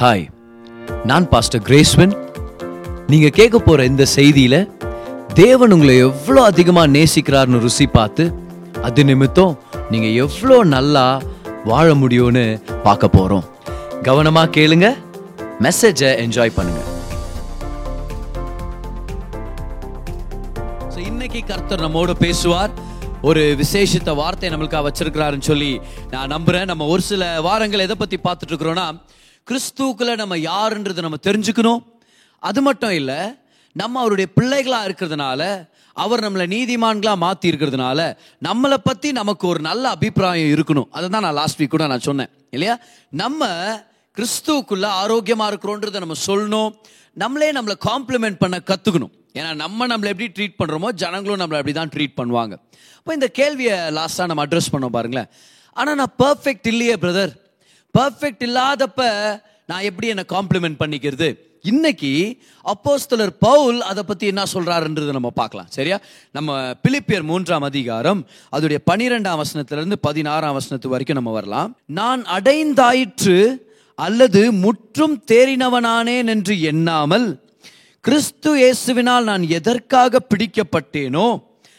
Hi நான் pastor கிரேஸ்வன் நீங்க கேட்க போற இந்த செய்தியில தேவன் உங்களை எவ்வளோ அதிகமா நேசிக்கிறார்னு ருசி பார்த்து அது நிமித்தம் நீங்க எவ்வளோ நல்லா வாழ முடியும்னு பார்க்க போறோம். கவனமா கேளுங்க மெசேஜை என்ஜாய் பண்ணுங்க. ஸோ இன்னைக்கு கர்த்தர் நம்மோட பேசுவார். ஒரு விசேஷித்த வார்த்தை நம்மளுக்காக வச்சிருக்கிறாருன்னு சொல்லி நான் நம்புறேன். நம்ம ஒரு சில வாரங்கள் எதை பத்தி பார்த்துட்டு இருக்கிறோம்னா கிறிஸ்துக்குள்ள நம்ம யாருன்றதை நம்ம தெரிஞ்சுக்கணும். அது மட்டும் இல்லை நம்ம அவருடைய பிள்ளைகளாக இருக்கிறதுனால அவர் நம்மளை நீதிமான்களாக மாற்றி இருக்கிறதுனால நம்மளை பற்றி நமக்கு ஒரு நல்ல அபிப்பிராயம் இருக்கணும். அதை தான் நான் லாஸ்ட் வீக் கூட நான் சொன்னேன். இல்லையா? நம்ம கிறிஸ்துவுக்குள்ளே ஆரோக்கியமாக இருக்கிறோன்றதை நம்ம சொல்லணும். நம்மளே நம்மளை காம்ப்ளிமெண்ட் பண்ண கற்றுக்கணும் ஏன்னா நம்ம நம்மளை எப்படி ட்ரீட் பண்ணுறோமோ ஜனங்களும் நம்மளை அப்படி தான் ட்ரீட் பண்ணுவாங்க. இப்போ இந்த கேள்வியை லாஸ்ட்டாக நம்ம அட்ரஸ் பண்ணோம் பாருங்களேன். ஆனால் நான் பர்ஃபெக்ட் இல்லையே பிரதர் பர்ஃபெக்ட் இல்லாதப்ப நான் எப்படி என்னை காம்ப்ளிமெண்ட் பண்ணிக்கிறது? இன்னைக்கு அப்போஸ்தலர் பவுல் அதை பத்தி என்ன சொல்றாருன்றதை நம்ம பார்க்கலாம். சரியா? நம்ம பிலிப்பியர் மூன்றாம் அதிகாரம் அதோடைய பனிரெண்டாம் வசனத்திலிருந்து பதினாறாம் வசனத்து வரைக்கும் நம்ம வரலாம். நான் அடைந்தாயிற்று அல்லது முற்றும் தேறினவனானேன் என்று எண்ணாமல் கிறிஸ்து இயேசுவினால் நான் எதற்காக பிடிக்கப்பட்டேனோ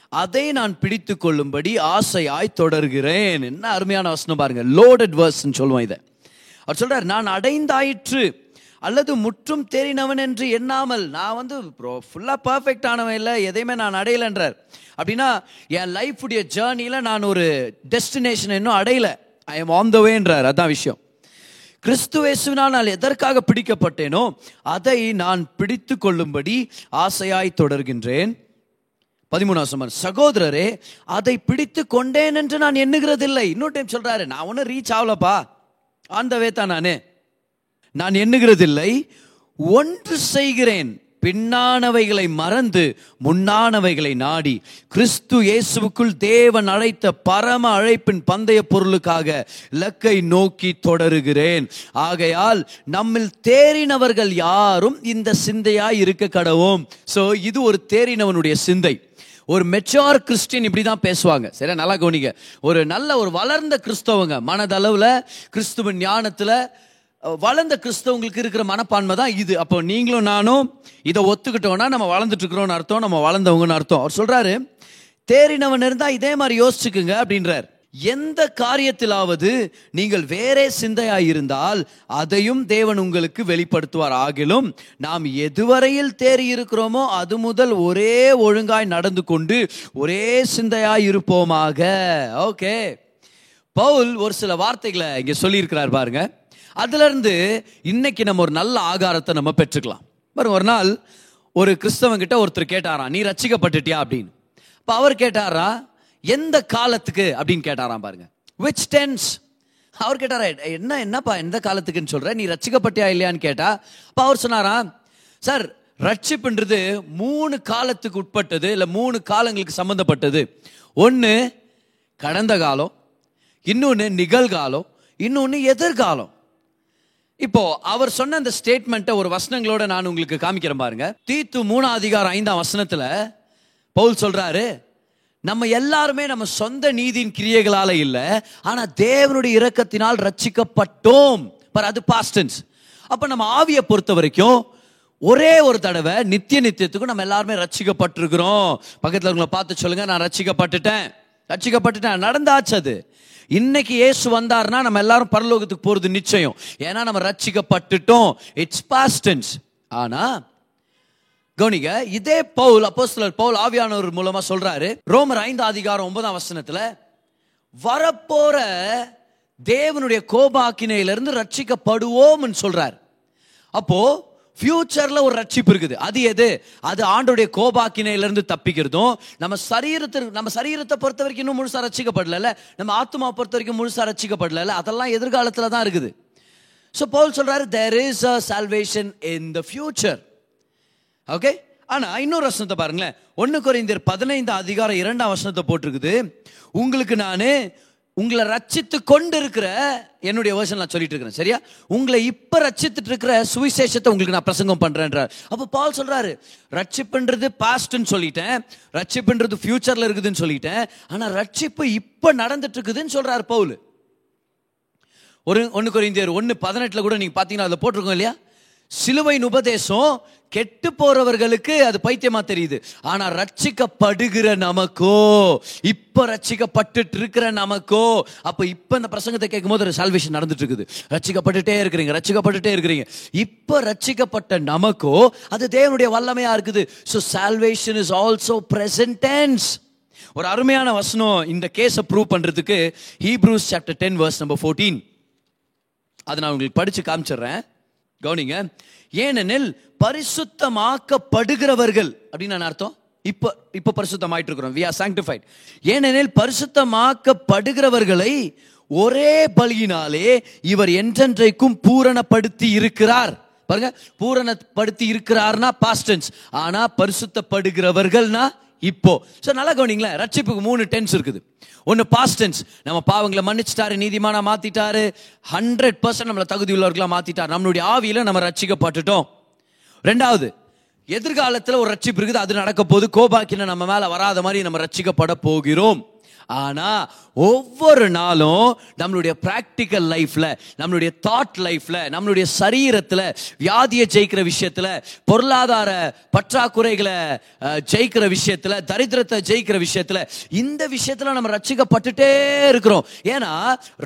அதை நான் பிடித்து கொள்ளும்படி ஆசையாய் தொடர்கிறேன். என்ன அருமையான வசனம் பாருங்க. லோடட் வேர்ஸ்ன்னு சொல்லுவோம் இதை. அவர் சொல்றார் நான் அடைந்தாயிற்று அல்லது முற்றும் தேறினவன் என்று எண்ணாமல். நான் வந்து ப்ரோ ஃபுல்லாக பர்ஃபெக்ட் ஆனவன் இல்லை எதையுமே நான் அடையலைன்றார். அப்படின்னா என் லைஃபுடைய ஜேர்னியில் நான் ஒரு டெஸ்டினேஷன் இன்னும் அடையலை. ஐ எம் ஆன் த வேன்றார் அதான் விஷயம். கிறிஸ்துவேசுவினால் நான் எதற்காக பிடிக்கப்பட்டேனோ அதை நான் பிடித்து கொள்ளும்படி ஆசையாய் தொடர்கின்றேன். பதிமூணாம் சகோதரரே அதை பிடித்து கொண்டேன் என்று நான் எண்ணுகிறதில்லை. இன்னொரு டைம் சொல்றாரு நான் ஒன்றும் ரீச் ஆகலப்பா அந்த தான் நானே. நான் எண்ணுகிறதில்லை. ஒன்று செய்கிறேன். பின்னானவைகளை மறந்து முன்னானவைகளை நாடி. கிறிஸ்து இயேசுவுக்குள் தேவன் அழைத்த பரம அழைப்பின் பந்தய பொருளுக்காக இலக்கை நோக்கி தொடருகிறேன். ஆகையால் நம்மில் தேறினவர்கள் யாரும் இந்த சிந்தையாய் இருக்க கடவும். ஸோ இது ஒரு தேறினவனுடைய சிந்தை. ஒரு மெச்சார் கிறிஸ்டின் இப்படி தான் பேசுவாங்க. சரி நல்லா கவனிங்க. ஒரு நல்ல ஒரு வளர்ந்த கிறிஸ்தவங்க மனதளவில் கிறிஸ்துவ ஞானத்தில் வளர்ந்த கிறிஸ்தவங்களுக்கு இருக்கிற மனப்பான்மை தான் இது. அப்போ நீங்களும் நானும் இதை ஒத்துக்கிட்டோம்னா நம்ம வளர்ந்துட்டு இருக்கிறோம்னு அர்த்தம் நம்ம வளர்ந்தவங்கன்னு அர்த்தம். அவர் சொல்கிறாரு தேறினவன் இருந்தால் இதே மாதிரி யோசிச்சுக்குங்க அப்படின்றார். எந்த காரியத்திலாவது நீங்கள் வேறே சிந்தையாயிருந்தால் அதையும் தேவன் உங்களுக்கு வெளிப்படுத்துவார். ஆகிலும் நாம் எதுவரையில் தேறியிருக்கிறோமோ அது முதல் ஒரே ஒழுங்காய் நடந்து கொண்டு ஒரே சிந்தையாய் இருப்போமாக ஓகே. பவுல் ஒரு சில வார்த்தைகளை இங்கே சொல்லியிருக்கிறார் பாருங்க. அதுலேருந்து இன்னைக்கு நம்ம ஒரு நல்ல ஆகாரத்தை நம்ம பெற்றுக்கலாம். பாருங்க ஒரு நாள் ஒரு கிறிஸ்தவங்கிட்ட ஒருத்தர் கேட்டாராம் நீ ரச்சிக்கப்பட்டுட்டியா அப்படின்னு. இப்போ அவர் கேட்டாரா எந்த காலத்துக்கு அப்படின்னு கேட்டாராம் பாருங்க. விச் டென்ஸ் அவர் கேட்டாரா என்ன என்னப்பா எந்த காலத்துக்குன்னு சொல்ற? நீ ரச்சிக்கப்பட்டியா இல்லையான்னு கேட்டா அப்போ அவர் சொன்னாராம் சார் ரட்சிப்புன்றது மூணு காலத்துக்கு உட்பட்டது இல்லை மூணு காலங்களுக்கு சம்மந்தப்பட்டது ஒன்று கடந்த காலம் இன்னொன்று நிகழ்காலம் இன்னொன்று எதிர்காலம். இப்போ அவர் சொன்ன அந்த ஸ்டேட்மெண்ட்டை ஒரு வசனங்களோட நான் உங்களுக்கு காமிக்கிறேன் பாருங்க. தீத்து மூணாம் அதிகாரம் ஐந்தாம் வசனத்தில் பவுல் சொல்றாரு நம்ம எல்லாருமே நம்ம சொந்த நீதியின் கிரியைகளால் இல்லை ஆனால் தேவனுடைய இரக்கத்தினால் ரட்சிக்கப்பட்டோம். பர் அது பாஸ்டன்ஸ் அப்போ நம்ம ஆவியை பொறுத்த வரைக்கும் ஒரே ஒரு தடவை நித்திய நித்தியத்துக்கும் நம்ம எல்லாருமே ரட்சிக்கப்பட்டிருக்கிறோம். பக்கத்தில் உங்களை பார்த்து சொல்லுங்க நான் ரட்சிக்கப்பட்டுட்டேன். ரட்சிக்கப்பட்டுட்டேன். நடந்தாச்சு அது. இன்னைக்கு இயேசு வந்தார்னா நம்ம எல்லாரும் பரலோகத்துக்கு போகிறது நிச்சயம். ஏன்னா நம்ம ரட்சிக்கப்பட்டுட்டோம். இட்ஸ் பாஸ்டன்ஸ் ஆனால் கவனிங்க இதே பவுல் அப்போஸ்தலர் பவுல் ஆவியானவர் மூலமா சொல்றாரு ரோமர் ஐந்து அதிகாரம் ஒன்பதாம் வசனத்துல வரப்போற தேவனுடைய கோபாக்கினையிலிருந்து ரட்சிக்கப்படுவோம்னு சொல்றார். அப்போ ஃபியூச்சரில் ஒரு ரட்சிப்பு இருக்குது. அது எது? அது ஆண்டோடைய கோபாக்கினையிலிருந்து தப்பிக்கிறதும் நம்ம சரீரத்திற்கு நம்ம சரீரத்தை பொறுத்த வரைக்கும் இன்னும் முழுசாக ரட்சிக்கப்படல நம்ம ஆத்மா பொறுத்த வரைக்கும் முழுசாக ரசிக்கப்படல அதெல்லாம் எதிர்காலத்தில் தான் இருக்குது. ஸோ பவுல் சொல்கிறாரு there is a salvation in the future okay ஆனால் இன்னொரு வசனத்தை பாருங்களேன். ஒன்று குறைந்தர் பதினைந்து அதிகாரம் இரண்டாம் வசனத்தை போட்டிருக்குது. உங்களுக்கு நான் உங்களை ரச்சித்து கொண்டு இருக்கிற என்னுடைய வேர்ஷன் நான் சொல்லிட்டு இருக்கிறேன் சரியா? உங்களை இப்போ ரச்சித்துட்டு இருக்கிற சுவிசேஷத்தை உங்களுக்கு நான் பிரசங்கம் பண்ணுறேன்றார் அப்போ பால் சொல்கிறாரு ரட்சிப்புன்றது பாஸ்ட்னு சொல்லிட்டேன். ரட்சிப்புன்றது ஃபியூச்சரில் இருக்குதுன்னு சொல்லிட்டேன். ஆனால் ரட்சிப்பு இப்போ நடந்துட்டு இருக்குதுன்னு சொல்கிறார் பவுல். ஒரு ஒன்று குறைந்தர் ஒன்று பதினெட்டில் கூட நீங்கள் பார்த்தீங்கன்னா அதில் போட்டிருக்கோம் இல்லையா? சிலுவையின் உபதேசம் கெட்டு போறவர்களுக்கு அது பைத்தியமா தெரியுது. ஆனா ரட்சிக்கப்படுகிற நமக்கோ இப்ப ரட்சிக்கப்பட்டு இருக்கிற நமக்கோ அப்ப இப்ப இந்த பிரசங்கத்தை கேட்கும் போது ஒரு சால்வேஷன் நடந்துட்டு இருக்குது ரட்சிக்கப்பட்டுட்டே இருக்கிறீங்க ரட்சிக்கப்பட்டுட்டே இருக்கிறீங்க. இப்ப ரட்சிக்கப்பட்ட நமக்கோ அது தேவனுடைய வல்லமையா இருக்குது. So salvation is also present tense ஒரு அருமையான வசனம் இந்த கேஸை ப்ரூவ் பண்றதுக்கு Hebrews chapter ten verse number fourteen அதை நான் உங்களுக்கு படிச்சு காமிச்சிடுறேன். கவனிங்க. ஏனெனில் பரிசுத்தமாக்கப்படுகிறவர்கள் அப்படின்னு நான் அர்த்தம்? இப்போ இப்போ பரிசுத்தமாயிட்டு இருக்கிறோம் வி ஆர் சாங்டிஃபைட் ஏனெனில் பரிசுத்தமாக்கப்படுகிறவர்களை ஒரே பலியினாலே இவர் என்றென்றைக்கும் பூரணப்படுத்தி இருக்கிறார். பாருங்க பூரணப்படுத்தி இருக்கிறார்னா பாஸ்டன்ஸ் ஆனா பரிசுத்தப்படுகிறவர்கள்னா இப்போ. ஸோ நல்லா கவனிங்களேன். ரட்சிப்புக்கு மூணு டென்ஸ் இருக்குது. ஒன்று பாஸ்ட் டென்ஸ் நம்ம பாவங்களை மன்னிச்சிட்டாரு நீதிமானா மாற்றிட்டாரு ஹண்ட்ரட் பர்சன்ட் நம்மளை தகுதி உள்ளவர்களாக மாற்றிட்டார் நம்மளுடைய ஆவியில் நம்ம ரட்சிக்கப்பட்டுட்டோம். ரெண்டாவது எதிர்காலத்தில் ஒரு ரட்சிப்பு இருக்குது. அது நடக்க போது கோபாக்கின நம்ம மேலே வராத மாதிரி நம்ம ரட்சிக்கப்பட போகிறோம். ஆனால் ஒவ்வொரு நாளும் நம்மளுடைய ப்ராக்டிக்கல் லைஃப்பில் நம்மளுடைய தாட் லைஃப்பில் நம்மளுடைய சரீரத்தில் வியாதியை ஜெயிக்கிற விஷயத்தில் பொருளாதார பற்றாக்குறைகளை ஜெயிக்கிற விஷயத்தில் தரித்திரத்தை ஜெயிக்கிற விஷயத்தில் இந்த விஷயத்தில் நம்ம ரட்சிக்கப்பட்டுட்டே இருக்கிறோம். ஏன்னா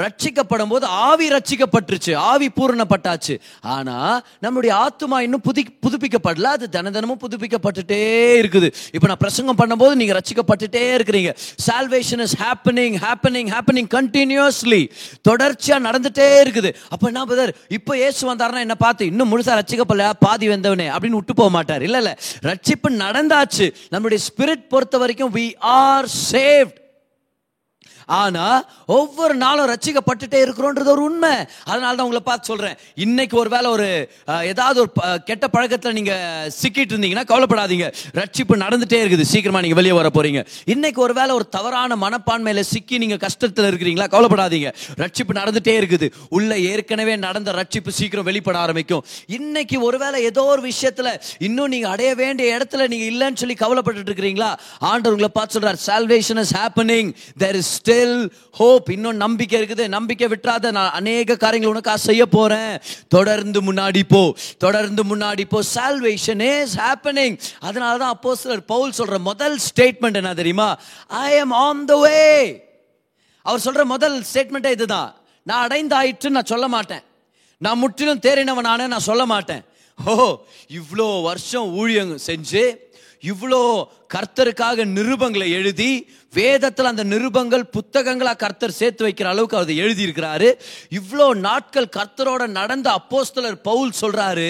ரட்சிக்கப்படும் போது ஆவி ரட்சிக்கப்பட்டுருச்சு ஆவி பூரணப்பட்டாச்சு. ஆனால் நம்மளுடைய ஆத்துமா இன்னும் புதி புதுப்பிக்கப்படல அது தின தினமும் புதுப்பிக்கப்பட்டுட்டே இருக்குது. இப்போ நான் பிரசங்கம் பண்ணும்போது நீங்கள் ரட்சிக்கப்பட்டுட்டே இருக்கிறீங்க. Salvation is happening happening happening continuously தொடர்ச்சியா நடந்துட்டே இருக்குது. அப்ப என்ன பதர் இப்போ ஏசு வந்தாருன்னா என்ன பார்த்து இன்னும் முழுசா ரட்சிக்கப்படல பாதி வந்தவனே. அப்படின்னு விட்டு போக மாட்டார். இல்ல இல்ல. ரட்சிப்பு நடந்தாச்சு. நம்மளுடைய ஸ்பிரிட் பொறுத்த வரைக்கும் வி ஆர் சேஃப்ட் ஆனா ஒவ்வொரு நாளும் ரட்சிக்கப்பட்டுட்டே இருக்கிறோன்றது ஒரு உண்மை. அதனால தான் உங்களை பார்த்து சொல்றேன். இன்னைக்கு ஒருவேளை ஒரு ஏதாவது ஒரு கெட்ட பழக்கத்துல நீங்க சிக்கிட்டு இருந்தீங்கன்னா கவலைப்படாதீங்க. ரட்சிப்பு நடந்துட்டே இருக்குது. சீக்கிரமா நீங்க வெளியே வர போறீங்க. இன்னைக்கு ஒரு வேளை ஒரு தவறான மனப்பான்மையில சிக்கி நீங்க கஷ்டத்துல இருக்கிறீங்களா கவலைப்படாதீங்க. ரட்சிப்பு நடந்துட்டே இருக்குது. உள்ள ஏற்கனவே நடந்த ரட்சிப்பு சீக்கிரம் வெளிப்பட ஆரம்பிக்கும். இன்னைக்கு ஒருவேளை ஏதோ ஒரு விஷயத்துல இன்னும் நீங்க அடைய வேண்டிய இடத்துல நீங்க இல்லைன்னு சொல்லி கவலைப்பட்டு இருக்கிறீங்களா? ஆண்டவர் உங்களை பார்த்து சொல்றார் salvation is happening there is still hope இன்னும் நம்பிக்கை இருக்குது. நம்பிக்கை விட்டுறாத. நான் அநேக காரியங்கள் உனக்கா செய்ய போறேன். தொடர்ந்து முன்னாடி போ. தொடர்ந்து முன்னாடி போ. சால்வேஷன் இஸ் ஹேப்பனிங் அதனால தான் அப்போஸ்தலர் பவுல் சொல்ற முதல் ஸ்டேட்மெண்ட் என்ன தெரியுமா? ஐ எம் ஆன் த வே அவர் சொல்ற முதல் ஸ்டேட்மெண்ட்டே இதுதான். நான் அடைந்தாயிற்று நான் சொல்ல மாட்டேன். நான் முற்றிலும் தேறினவனான நான் சொல்ல மாட்டேன். ஓ இவ்வளோ வருஷம் ஊழியம் செஞ்சு இவ்வளோ கர்த்தருக்காக நிருபங்களை எழுதி வேதத்தில் அந்த நிருபங்கள் புத்தகங்களாக கர்த்தர் சேர்த்து வைக்கிற அளவுக்கு அவர் எழுதியிருக்கிறாரு. இவ்வளோ நாட்கள் கர்த்தரோட நடந்த அப்போஸ்தலர் பவுல் சொல்கிறாரு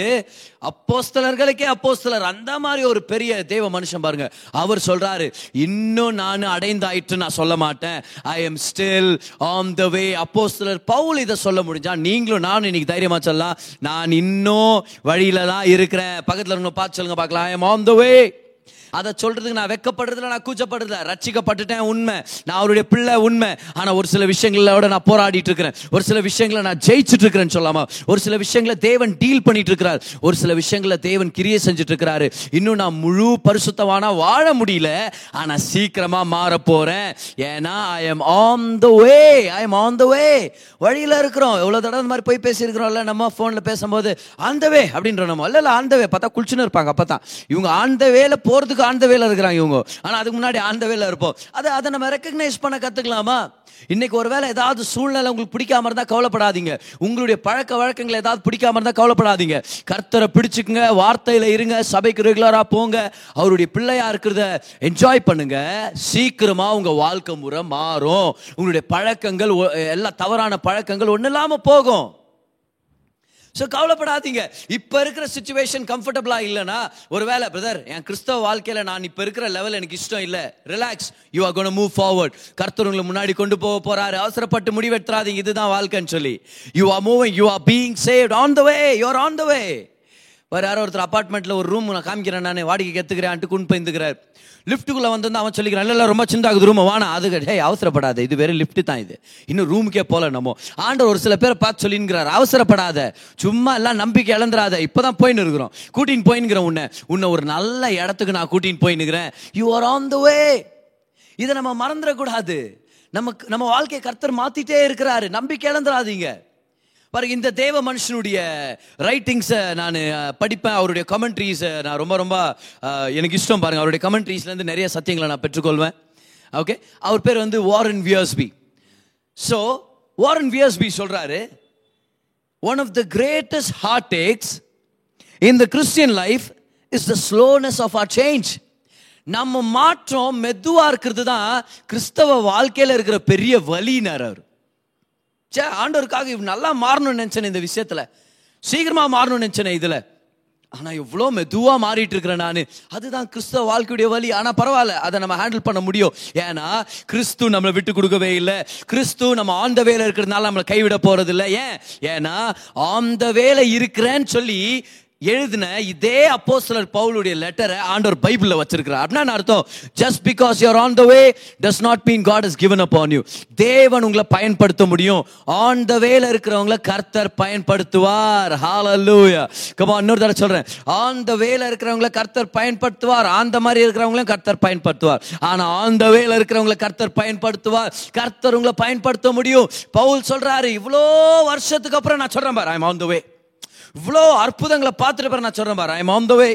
அப்போஸ்தலர்களுக்கே அப்போஸ்தலர். அந்த மாதிரி ஒரு பெரிய தெய்வ மனுஷன் பாருங்க. அவர் சொல்கிறாரு இன்னும் நான் அடைந்தாயிற்று நான் சொல்ல மாட்டேன். I am still on the way அப்போஸ்தலர் பவுல் இதை சொல்ல முடிஞ்சா நீங்களும் நானும் இன்னைக்கு தைரியமாக சொல்லலாம். நான் இன்னும் வழியில தான் இருக்கிறேன். பக்கத்தில் இருங்க பார்த்து சொல்லுங்க பார்க்கலாம். ஐ எம் ஆன் த வே அதை சொல்றதுக்கு நான் வெக்கப்படுறதுல நான் கூச்சப்படுறதுல ரட்சிக்கப்பட்டுட்டேன் உண்மை. நான் அவருடைய பிள்ளை உண்மை. ஆனா ஒரு சில விஷயங்களோட நான் போராடிட்டு இருக்கிறேன் ஒரு சில விஷயங்களை நான் ஜெயிச்சுட்டு இருக்கிறேன்னு சொல்லாமா ஒரு சில விஷயங்களை தேவன் டீல் பண்ணிட்டு இருக்கிறார் ஒரு சில விஷயங்களை தேவன் கிரியை செஞ்சுட்டு இருக்கிறாரு இன்னும் நான் முழு பரிசுத்தவானா வாழ முடியல. ஆனா சீக்கிரமா மாற போறேன் ஏன்னா I am on the way I am on the way வழியில இருக்கிறோம். எவ்வளவு தடவை இந்த மாதிரி போய் பேசியிருக்கிறோம்ல நம்ம போன்ல பேசும்போது அந்த வே அப்படின்ற நம்ம. இல்ல இல்ல அந்த வே பார்த்தா குளிச்சுன்னு இருப்பாங்க அப்பதான். இவங்க அந்த வேல போறதுக்கு அந்த இருக்கிறாங்க இவங்க. ஆனால் அதுக்கு முன்னாடி அந்த வேலை இருப்போம். அதை அதை நம்ம ரெக்கக்னைஸ் பண்ண கற்றுக்கலாமா இன்னைக்கு ஒருவேளை ஏதாவது சூழ்நிலை உங்களுக்கு பிடிக்காம இருந்தால் கவலைப்படாதீங்க. உங்களுடைய பழக்க வழக்கங்கள் ஏதாவது பிடிக்காம இருந்தால் கவலைப்படாதீங்க. கர்த்தரை பிடிச்சிக்குங்க வார்த்தையில் இருங்க சபைக்கு ரெகுலராக போங்க. அவருடைய பிள்ளையா இருக்கிறத என்ஜாய் பண்ணுங்க. சீக்கிரமா உங்க வாழ்க்கை முறை மாறும். உங்களுடைய பழக்கங்கள் ஒ- எல்லா தவறான பழக்கங்கள் ஒன்றும் இல்லாமல் போகும். ஸோ கவலைப்படாதீங்க. இப்போ இருக்கிற சுச்சுவேஷன் கம்ஃபர்டபுளாக இல்லைனா ஒருவேளை பிரதர் என் கிறிஸ்தவ வாழ்க்கையில் நான் இப்போ இருக்கிற லெவல் எனக்கு இஷ்டம் இல்லை. Relax you are gonna move forward கர்த்தர் உங்களை முன்னாடி கொண்டு போக போகிறாரு அவசரப்பட்டு முடிவெடுத்துறாதீங்க. இதுதான் வாழ்க்கைன்னு சொல்லி. You are moving you are being saved on the way you are on the way வேறு யாரோ ஒருத்தர் அப்பார்ட்மெண்ட்டில் ஒரு ரூம் நான் காமிக்கிறேன் நான் வாடகைக்கு எடுத்துக்கிறேன் கொண்டு பயந்துக்கிறார். லிஃப்ட்டுக்குள்ளே வந்து அவன் சொல்லிக்கிறான் இல்லை ரொம்ப சிந்தாகுது ரூமை வானா அது ஹே அவசரப்படாத இது வேறு லிஃப்ட்டு தான் இது. இன்னும் ரூமுக்கே போகல நம்ம. ஆண்டவர் ஒரு சில பேரை பார்த்து சொல்லிங்கிறார் அவசரப்படாத சும்மா எல்லாம் நம்பிக்கை இழந்துராத இப்பதான் போயின்னு இருக்கிறோம். கூட்டின்னு போயின்னுக்கிறேன் உன்னை. உன்னை ஒரு நல்ல இடத்துக்கு நான் கூட்டின்னு போயின்னுக்கிறேன். You are on the way இதை நம்ம மறந்துடக்கூடாது. நமக்கு நம்ம வாழ்க்கையை கர்த்தர் மாற்றிட்டே இருக்கிறாரு. நம்பிக்கை இழந்துடாதீங்க. பாருங்க இந்த தேவ மனுஷனுடைய ரைட்டிங்ஸை நான் படிப்பேன். அவருடைய கமெண்ட்ரிஸை நான் ரொம்ப ரொம்ப எனக்கு இஷ்டம் பாருங்க. அவருடைய கமெண்ட்ரிஸ்லேருந்து நிறைய சத்தியங்களை நான் பெற்றுக்கொள்வேன். ஓகே அவர் பேர் வந்து Warren Wiersbe so Warren Wiersbe சொல்கிறாரு one of the greatest heartaches in the Christian life is the slowness of our change நம்ம மாற்றம் மெதுவாக இருக்கிறது தான் கிறிஸ்தவ வாழ்க்கையில் இருக்கிற பெரிய வலினார் அவர். சே ஆண்டவருக்காக இவ் நல்லா மாறணும்னு நினச்சேன் இந்த விஷயத்தில். சீக்கிரமாக மாறணும்னு நினச்சேனே இதில். ஆனால் இவ்வளோ மெதுவாக மாறிட்டு இருக்கிறேன் நான். அதுதான் கிறிஸ்தவ வாழ்க்கையுடைய வழி. ஆனால் பரவாயில்ல. அதை நம்ம ஹேண்டில் பண்ண முடியும். ஏன்னா கிறிஸ்து நம்மளை விட்டு கொடுக்கவே இல்லை. கிறிஸ்து நம்ம ஆந்த வேலை இருக்கிறதுனால நம்மளை கைவிட போறது இல்லை ஏன்? ஏன்னா ஆந்த வேலை இருக்கிறேன்னு சொல்லி எழுதின இதே அப்போஸ்தலர் பவுலுடைய லெட்டரை ஆண்டவர் பைபிளில் வச்சிருக்கிறார். அப்படின்னா அர்த்தம்? Just because you're on the way does not mean God is up on you தேவன் உங்களை பயன்படுத்த முடியும். ஆன் த வேல இருக்கிறவங்கள கர்த்தர் பயன்படுத்துவார். ஹalleluya கமா இன்னொரு தடவை சொல்கிறேன் ஆன் த வேல இருக்கிறவங்கள கர்த்தர் பயன்படுத்துவார். அந்த மாதிரி இருக்கிறவங்களும் கர்த்தர் பயன்படுத்துவார். ஆனால் ஆன் த வேல இருக்கிறவங்கள கர்த்தர் பயன்படுத்துவார். கர்த்தர் உங்களை பயன்படுத்த முடியும். பவுல் சொல்கிறாரு இவ்வளோ வருஷத்துக்கு அப்புறம் நான் சொல்கிறேன் பாரு. ஐம் ஆன் த வே இவ்வளோ அற்புதங்களை பார்த்துட்டு பாரு நான் சொல்கிறேன் பாரு. ஐம் ஆன் த வே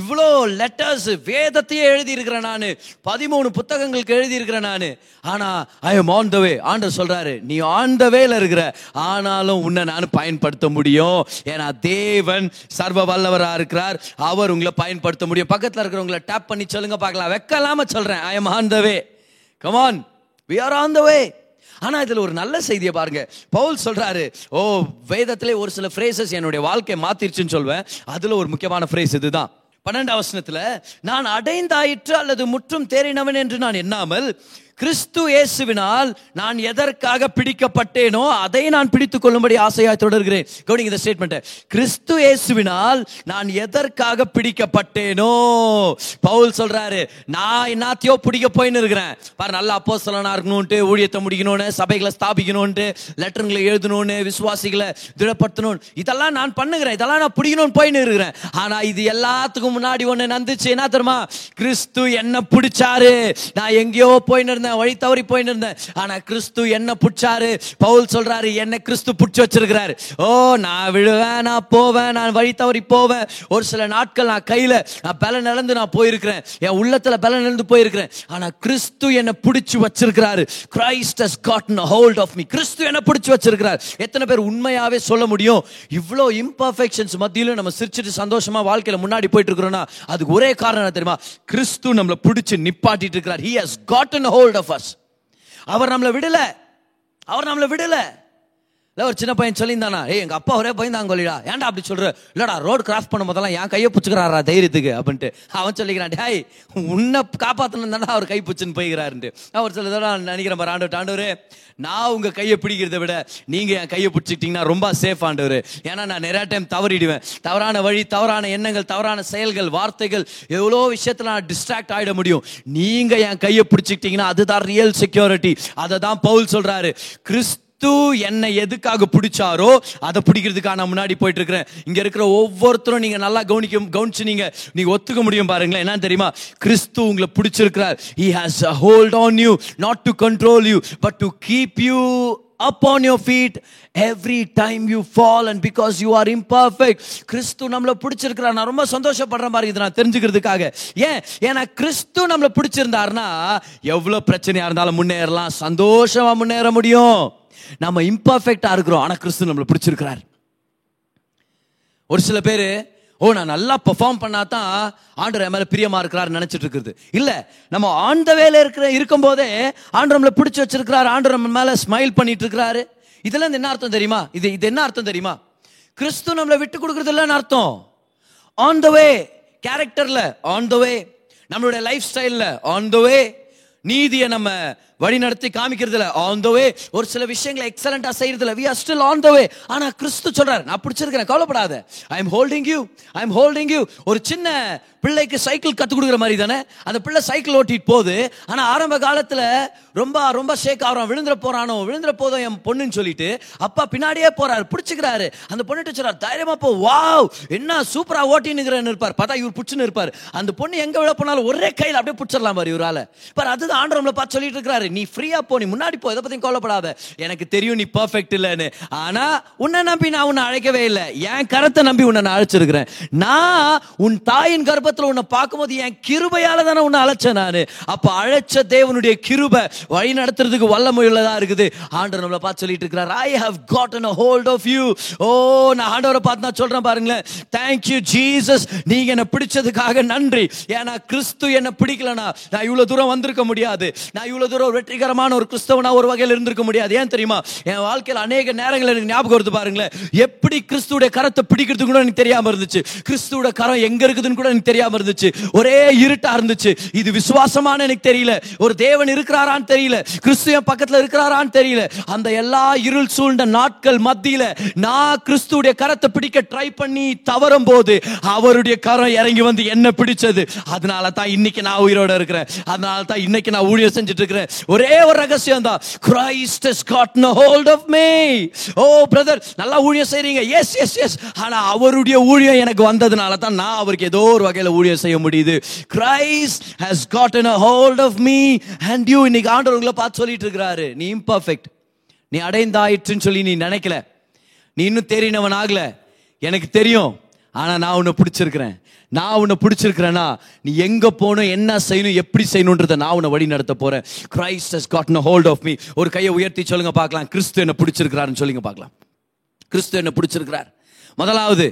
இவ்வளோ லெட்டர்ஸ் வேதத்தையே எழுதியிருக்கிறேன் நான். பதிமூணு புத்தகங்களுக்கு எழுதியிருக்கிறேன் நான். ஆனால் ஐ எம் ஆன் த வே ஆண்டர் சொல்கிறாரு நீ ஆன் த வேல இருக்கிற ஆனாலும் உன்னை நான் பயன்படுத்த முடியும். ஏன்னா தேவன் சர்வ வல்லவராக இருக்கிறார். அவர் உங்களை பயன்படுத்த முடியும். பக்கத்தில் இருக்கிறவங்களை டேப் பண்ணி சொல்லுங்க பார்க்கலாம். வெக்கலாமல் சொல்கிறேன் I am on the way come on we are on the way ஆனா இதுல ஒரு நல்ல செய்தியை பாருங்க. பவுல் சொல்றாரு ஓ வேதத்திலே ஒரு சில ஃப்ரேசஸ் என்னுடைய வாழ்க்கையை மாத்திருச்சுன்னு சொல்வேன். அதுல ஒரு முக்கியமான ஃப்ரேஸ் இதுதான். பன்னெண்டாம் வசனத்துல நான் அடைந்தாயிற்று அல்லது முற்றும் தேறினவன் என்று நான் எண்ணாமல் கிறிஸ்து இயேசுவினால் நான் எதற்காக பிடிக்கப்பட்டேனோ அதை நான் பிடித்துக் கொள்ளும்படி ஆசையாக தொடர்கிறேன். கவனிங்க இந்த ஸ்டேட்மெண்ட் கிறிஸ்து இயேசுவினால் நான் எதற்காக பிடிக்கப்பட்டேனோ? பவுல் சொல்றாரு நான் என்னத்தையோ பிடிக்க போயின்னு இருக்கிறேன். பாரு நல்ல அப்போஸ்தலனா இருக்கணும்ட்டு ஊழியத்தை முடிக்கணும்னு சபைகளை ஸ்தாபிக்கணும்ட்டு லெட்டருங்களை எழுதணும்னு விசுவாசிகளை திடப்படுத்தணும் இதெல்லாம் நான் பண்ணுகிறேன். இதெல்லாம் நான் பிடிக்கணும்னு போயின்னு இருக்கிறேன். ஆனா இது எல்லாத்துக்கும் முன்னாடி ஒண்ணு நந்துச்சு என்ன தெரியுமா? கிறிஸ்து என்ன பிடிச்சாரு. நான் எங்கேயோ போயின்னு இருந்தேன் வழி தவறி போயின்னு இருந்தேன். ஆனா கிறிஸ்து என்ன பிடிச்சாரு பவுல் சொல்றாரு என்ன கிறிஸ்து பிடிச்சி வச்சிருக்கிறாரு. ஓ நான் விழுவேன் நான் போவேன் நான் வழி தவறி போவேன். ஒரு சில நாட்கள் நான் கையில நான் பலன் இழந்து நான் போயிருக்கிறேன். என் உள்ளத்துல பலன் இழந்து போயிருக்கிறேன். ஆனா கிறிஸ்து என்ன பிடிச்சி வச்சிருக்கிறாரு. Christ has gotten hold of me கிறிஸ்து என்ன பிடிச்சி வச்சிருக்கிறார். எத்தனை பேர் உண்மையாவே சொல்ல முடியும்? இவ்வளோ இம்பர்ஃபெக்ஷன்ஸ் மத்தியிலும் நம்ம சிரிச்சிட்டு சந்தோஷமா வாழ்க்கையில முன்னாடி போயிட்டு இருக்கிறோம்னா அதுக்கு ஒரே காரணம் என்ன தெரியுமா? கிறிஸ்து நம்மளை பிடிச்சி நிப்பாட்டிட்டு இருக்கிறார். He has gotten hold hold of அவர் நம்மளை விடல. அவர் நம்மளை விடல. இல்லை ஒரு சின்ன பையன் சொல்லியிருந்தானா ஏ எங்கள் அப்பா ஒரே பயந்தாங்க கொல்லிடா ஏன்டா அப்படி சொல்கிற இல்லைடா ரோடு கிராஸ் பண்ணும் போதெல்லாம் என் கையை பிடிச்சிக்கிறாரா தைரியத்துக்கு அப்படின்ட்டு. அவன் சொல்லிக்கிறான் டேய் உன்னை காப்பாற்றணும் தானே அவர் கை பிடிச்சின்னு போய்கிறாருன்ட்டு. அவர் சில நான் நினைக்கிறேன் பாரு ஆண்டவர் ஆண்டவரே நான் உங்கள் கையை பிடிக்கிறத விட நீங்கள் என் கையை பிடிச்சிக்கிட்டிங்கன்னா ரொம்ப சேஃப் ஆண்டவர். ஏன்னா நான் நிறையா டைம் தவறிடுவேன். தவறான வழி தவறான எண்ணங்கள் தவறான செயல்கள் வார்த்தைகள் எவ்வளோ விஷயத்தில் நான் டிஸ்ட்ராக்ட் ஆகிட முடியும். நீங்கள் என் கையை பிடிச்சிக்கிட்டிங்கன்னா அதுதான் ரியல் செக்யூரிட்டி அதை தான் பவுல் சொல்கிறாரு கிறிஸ்து கிறிஸ்து என்னை எதுக்காக பிடிச்சாரோ அதை பிடிக்கிறதுக்காக நான் முன்னாடி போயிட்டு இருக்கிறேன் இங்க இருக்கிற ஒவ்வொருத்தரும் நீங்க நல்லா கவனிக்க கவனிச்சு நீங்க நீங்க ஒத்துக்க முடியும் பாருங்களேன். என்ன தெரியுமா? கிறிஸ்து உங்களை பிடிச்சிருக்கிறார். He has a hold on you not to control you but to keep you up on your feet every time you fall and because you are imperfect கிறிஸ்து நம்மளை பிடிச்சிருக்கிறார். நான் ரொம்ப சந்தோஷப்படுறேன் பாருங்க. இதை நான் தெரிஞ்சுக்கிறதுக்காக. ஏன்? ஏன்னா கிறிஸ்து நம்மள பிடிச்சிருந்தாருன்னா எவ்வளோ பிரச்சனையாக இருந்தாலும் முன்னேறலாம். சந்தோஷமாக முன்னேற முடியும். நம்ம இம்பர்ஃபெக்டாக இருக்கிறோம். ஆனால் கிறிஸ்து நம்மள பிடிச்சிருக்கிறார். ஒரு சில பேர் ஓ நான் நல்லா பெர்ஃபார்ம் பண்ணா தான் ஆண்டவர் என் மேல பிரியமாக இருக்கிறார் நினச்சிட்டு இருக்குது இல்ல நம்ம ஆண்ட வேலை இருக்கிற இருக்கும் போதே நம்மளை பிடிச்சி வச்சிருக்கிறார். ஆண்டர் நம்ம மேலே ஸ்மைல் பண்ணிட்டு இருக்கிறாரு. இதுல இருந்து என்ன அர்த்தம் தெரியுமா? இது இது என்ன அர்த்தம் தெரியுமா? கிறிஸ்து நம்மளை விட்டு கொடுக்கறது இல்லைன்னு அர்த்தம். ஆன் த வே கேரக்டர்ல ஆன் த வே நம்மளுடைய லைஃப் ஸ்டைலில் ஆன் த வே நீதியை நம்ம வழி நடத்தி காமிக்கிறதுல ஆன் த வே ஒரு சில விஷயங்களை எக்ஸலண்டா செய்யறதுல we are still on the way ஆனா கிறிஸ்து சொல்றாரு நான் பிடிச்சிருக்கிறேன் கவலைப்படாத. I am holding you I am holding you ஒரு சின்ன பிள்ளைக்கு சைக்கிள் கத்து கொடுக்குற மாதிரி தானே? அந்த பிள்ளை சைக்கிள் ஓட்டிட்டு போகுது. ஆனா ஆரம்ப காலத்துல ரொம்ப ரொம்ப ஷேக் ஆகிறோம் விழுந்துற போறானோ? விழுந்துற போதும் என் பொண்ணுன்னு சொல்லிட்டு அப்பா பின்னாடியே போறாரு பிடிச்சிக்கிறாரு. அந்த பொண்ணுட்டு சொல்றாரு தைரியமா போ. வாவ் என்ன சூப்பரா ஓட்டின்னு இருப்பார். பார்த்தா இவர் பிடிச்சுன்னு இருப்பார். அந்த பொண்ணு எங்க விழ போனாலும் ஒரே கையில் அப்படியே பிடிச்சிடலாம் பாரு இவரால். பார் அதுதான் ஆண்டவங்களை பார்த்து சொல்லிட்டு இருக்கிறாரு. சொல்றாரு நீ ஃப்ரீயா போ நீ முன்னாடி போ எதை பத்தி கோலப்படாத எனக்கு தெரியும் நீ பர்ஃபெக்ட் இல்லைன்னு. ஆனா உன்னை நம்பி நான் உன்னை அழைக்கவே இல்லை. என் கரத்தை நம்பி உன்னை நான் அழைச்சிருக்கிறேன். நான் உன் தாயின் கர்ப்பத்தில் உன்னை பார்க்கும்போது என் கிருபையால தானே உன்னை அழைச்சேன் நான். அப்ப அழைச்ச தேவனுடைய கிருபை வழி நடத்துறதுக்கு வல்லமுள்ளதா இருக்குது? ஆண்டவர் நம்மளை பார்த்து சொல்லிட்டு இருக்கிறார். I have gotten a hold of you ஓ நான் ஆண்டவரை பார்த்து நான் சொல்றேன் பாருங்களேன். தேங்க்யூ ஜீசஸ் நீங்க என்ன பிடிச்சதுக்காக நன்றி. ஏன்னா கிறிஸ்து என்ன பிடிக்கலனா நான் இவ்வளவு தூரம் வந்திருக்க முடியாது. நான் இவ்வளவு தூரம் வெற்றிகரமான ஒரு கிறிஸ்தவனா ஒரு வகையில் இருந்திருக்க முடியாது. ஏன் தெரியுமா? என் வாழ்க்கையில் அநேக நேரங்கள் எனக்கு ஞாபகம் வருது பாருங்களேன். எப்படி கிறிஸ்துவோட கரத்தை பிடிக்கிறது கூட எனக்கு தெரியாம இருந்துச்சு. கிறிஸ்துவோட கரம் எங்க இருக்குதுன்னு கூட எனக்கு தெரியாம இருந்துச்சு. ஒரே இருட்டா இருந்துச்சு. இது விசுவாசமான எனக்கு தெரியல. ஒரு தேவன் இருக்கிறாரான்னு தெரியல. கிறிஸ்து என் பக்கத்துல இருக்கிறாரான்னு தெரியல. அந்த எல்லா இருள் சூழ்ந்த நாட்கள் மத்தியில நான் கிறிஸ்துவுடைய கரத்தை பிடிக்க ட்ரை பண்ணி தவறும் போது அவருடைய கரம் இறங்கி வந்து என்ன பிடிச்சது. அதனால தான் இன்னைக்கு நான் உயிரோட இருக்கிறேன். அதனால தான் இன்னைக்கு நான் ஊழியர் செஞ்சுட்டு இருக்கிறேன். ஒரே ஒரு ரகசியம் தான். Christ is got hold of me O brother நல்லா ஊழியம் செய்றீங்க. எஸ் எஸ் எஸ் ஆனா அவருடைய ஊழியம் எனக்கு வந்ததுனால தான் நான் அவருக்கு ஏதோ ஒரு வகையில ஊழியம் செய்ய முடியுது. Christ has gotten a hold of me and you இன்னைக்கு ஆண்டவர் உங்களை பார்த்து சொல்லிட்டு இருக்கிறாரு. நீ இம்பர்ஃபெக்ட் நீ அடைந்தாயிற்றுன்னு சொல்லி நீ நினைக்கல. நீ இன்னும் தெரியினவன் ஆகல. எனக்கு தெரியும். ஆனால் நான் உன்னை பிடிச்சிருக்கிறேன். நான் உன்னை பிடிச்சிருக்கிறேன்னா நீ எங்கே போகணும் என்ன செய்யணும் எப்படி செய்யணுன்றதை நான் உன்னை வழி நடத்த போகிறேன் Christ has gotten hold of me ஒரு கையை உயர்த்தி சொல்லுங்க பார்க்கலாம். கிறிஸ்து என்னை பிடிச்சிருக்கிறாருன்னு சொல்லுங்க பார்க்கலாம். கிறிஸ்து என்ன பிடிச்சிருக்கிறார். முதலாவது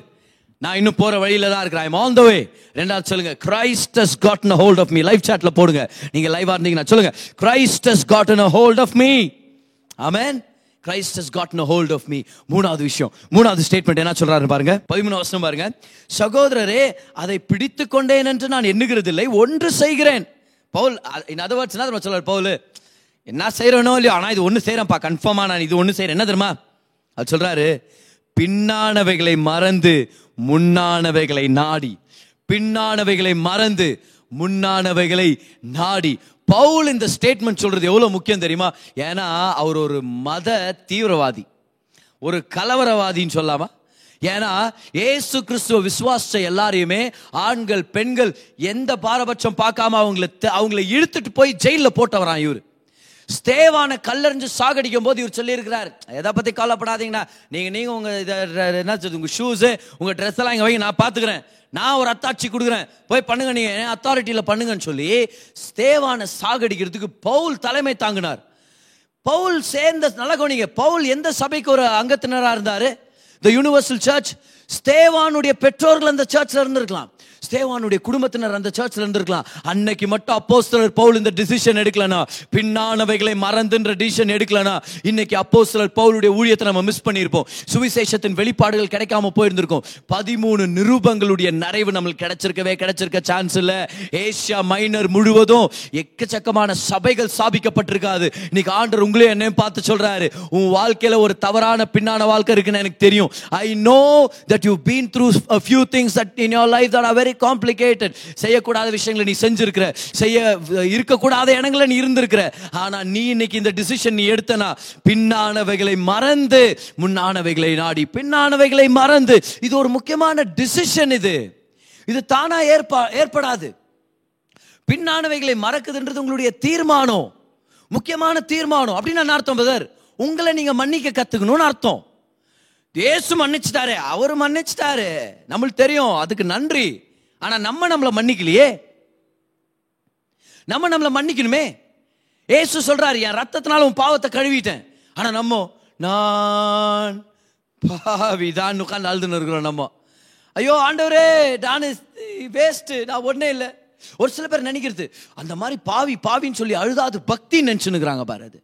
நான் இன்னும் போகிற வழியில தான் இருக்கிறேன். ஐம் ஆன் த வே ரெண்டாவது சொல்லுங்க Christ has gotten hold of me live சாட்டில் போடுங்க. நீங்கள் லைவாக இருந்தீங்கன்னா சொல்லுங்க Christ has gotten hold of me amen Christ has got no hold of me மூணாவது விஷயம். மூணாவது ஸ்டேட்மெண்ட் என்ன சொல்றாரு பாருங்க. பதிமூணு வருஷம் பாருங்க. சகோதரரே அதை பிடித்து கொண்டேன் என்று நான் எண்ணுகிறதில்லை ஒன்று செய்கிறேன். பவுல் இன் அதர் வேர்ட்ஸ் என்ன சொல்றாரு பவுல்? என்ன செய்யறனோ இல்லையோ ஆனால் இது ஒன்று செய்கிறேன்ப்பா கன்ஃபார்மாக நான் இது ஒன்று செய்கிறேன் என்ன தெரியுமா? அது சொல்கிறாரு பின்னானவைகளை மறந்து முன்னானவைகளை நாடி பின்னானவைகளை மறந்து முன்னானவைகளை நாடி பவுல் இந்த ஸ்டேட்மெண்ட் சொல்றது எவ்வளவு முக்கியம் தெரியுமா? ஏன்னா அவர் ஒரு மத தீவிரவாதி. ஒரு கலவரவாதின்னு சொல்லாமா? ஏன்னா ஏசு கிறிஸ்துவ விசுவாச எல்லாரையுமே ஆண்கள் பெண்கள் எந்த பாரபட்சம் பார்க்காம அவங்கள த- அவங்கள இழுத்துட்டு போய் ஜெயிலில் போட்டவரான் இவர். ஸ்தேவான கல்லறிஞ்சு சாகடிக்கும் போது இவர் சொல்லியிருக்கிறார். எதை பற்றி கவலைப்படாதீங்கண்ணா. நீங்கள் நீங்கள் உங்கள் இதை என்ன சொல்லுது உங்கள் ஷூஸு உங்கள் ட்ரெஸ் எல்லாம் இங்கே வைங்க நான் பார்த்துக்குறேன். நான் ஒரு அத்தாட்சி கொடுக்குறேன். போய் பண்ணுங்க நீங்கள் அத்தாரிட்டியில் பண்ணுங்கன்னு சொல்லி ஸ்தேவான சாகடிக்கிறதுக்கு பவுல் தலைமை தாங்கினார். பவுல் சேர்ந்த நல்ல கவனிங்க பவுல் எந்த சபைக்கு ஒரு அங்கத்தினராக இருந்தார்? த யூனிவர்சல் சர்ச் ஸ்தேவானுடைய பெற்றோர்கள் அந்த சர்ச்சில் இருந்திருக்கலாம். ஸ்டேவானுடைய குடும்பத்தினர் அந்த சர்ச்சில் இருந்திருக்கலாம். அன்னைக்கு மட்டும் அப்போஸ்தலர் பவுல் இந்த டிசிஷன் எடுக்கலனா பின்னானவைகளை மறந்துன்ற டிசிஷன் எடுக்கலனா இன்னைக்கு அப்போஸ்தலர் பவுலுடைய ஊழியத்தை நம்ம மிஸ் பண்ணியிருப்போம். சுவிசேஷத்தின் வெளிப்பாடுகள் கிடைக்காம போயிருந்திருக்கும். பதிமூணு நிரூபங்களுடைய நிறைவு நம்மளுக்கு கிடைச்சிருக்கவே கிடைச்சிருக்க சான்ஸ் இல்லை. ஏசியா மைனர் முழுவதும் எக்கச்சக்கமான சபைகள் ஸ்தாபிக்கப்பட்டிருக்காது இன்னைக்கு ஆண்டர் உங்களையும் என்னையும் பார்த்து சொல்றாரு. உன் வாழ்க்கையில ஒரு தவறான பின்னான வாழ்க்கை இருக்குன்னு எனக்கு தெரியும். I know that you been through few things that in your life that that very complicated செய்யக்கூடாத விஷயங்களை நீ செஞ்சிருக்கிற. செய்ய இருக்கக்கூடாத இடங்களை நீ இருந்திருக்கிற. ஆனா நீ இன்னைக்கு இந்த டிசிஷன் நீ எடுத்தனா பின்னானவைகளை மறந்து முன்னானவைகளை நாடி பின்னானவைகளை மறந்து. இது ஒரு முக்கியமான டிசிஷன் இது. இது தானா ஏற்பா ஏற்படாது. பின்னானவைகளை மறக்குதுன்றது உங்களுடைய தீர்மானம். முக்கியமான தீர்மானம். அப்படின்னு அர்த்தம் பிரதர் உங்களை நீங்க மன்னிக்க கத்துக்கணும்னு அர்த்தம். இயேசு மன்னிச்சிட்டாரு. அவர் மன்னிச்சிட்டாரு. நம்மளுக்கு தெரியும். அதுக்கு நன்றி. ஆனால் நம்ம நம்மளை மன்னிக்கலையே. நம்ம நம்மளை மன்னிக்கணுமே. ஏசு சொல்கிறாரு என் ரத்தத்தினால உன் பாவத்தை கழுவிட்டேன். ஆனால் நம்ம நான் பாவிதான் உட்காந்து அழுதுன்னு இருக்கிறோம் நம்ம. ஐயோ ஆண்டவரே நான் வேஸ்ட்டு நான் ஒன்றே இல்லை. ஒரு சில பேர் நினைக்கிறது அந்த மாதிரி பாவி பாவின்னு சொல்லி அழுதா அது பக்தி நினைச்சுனுக்குறாங்க பாரு அது.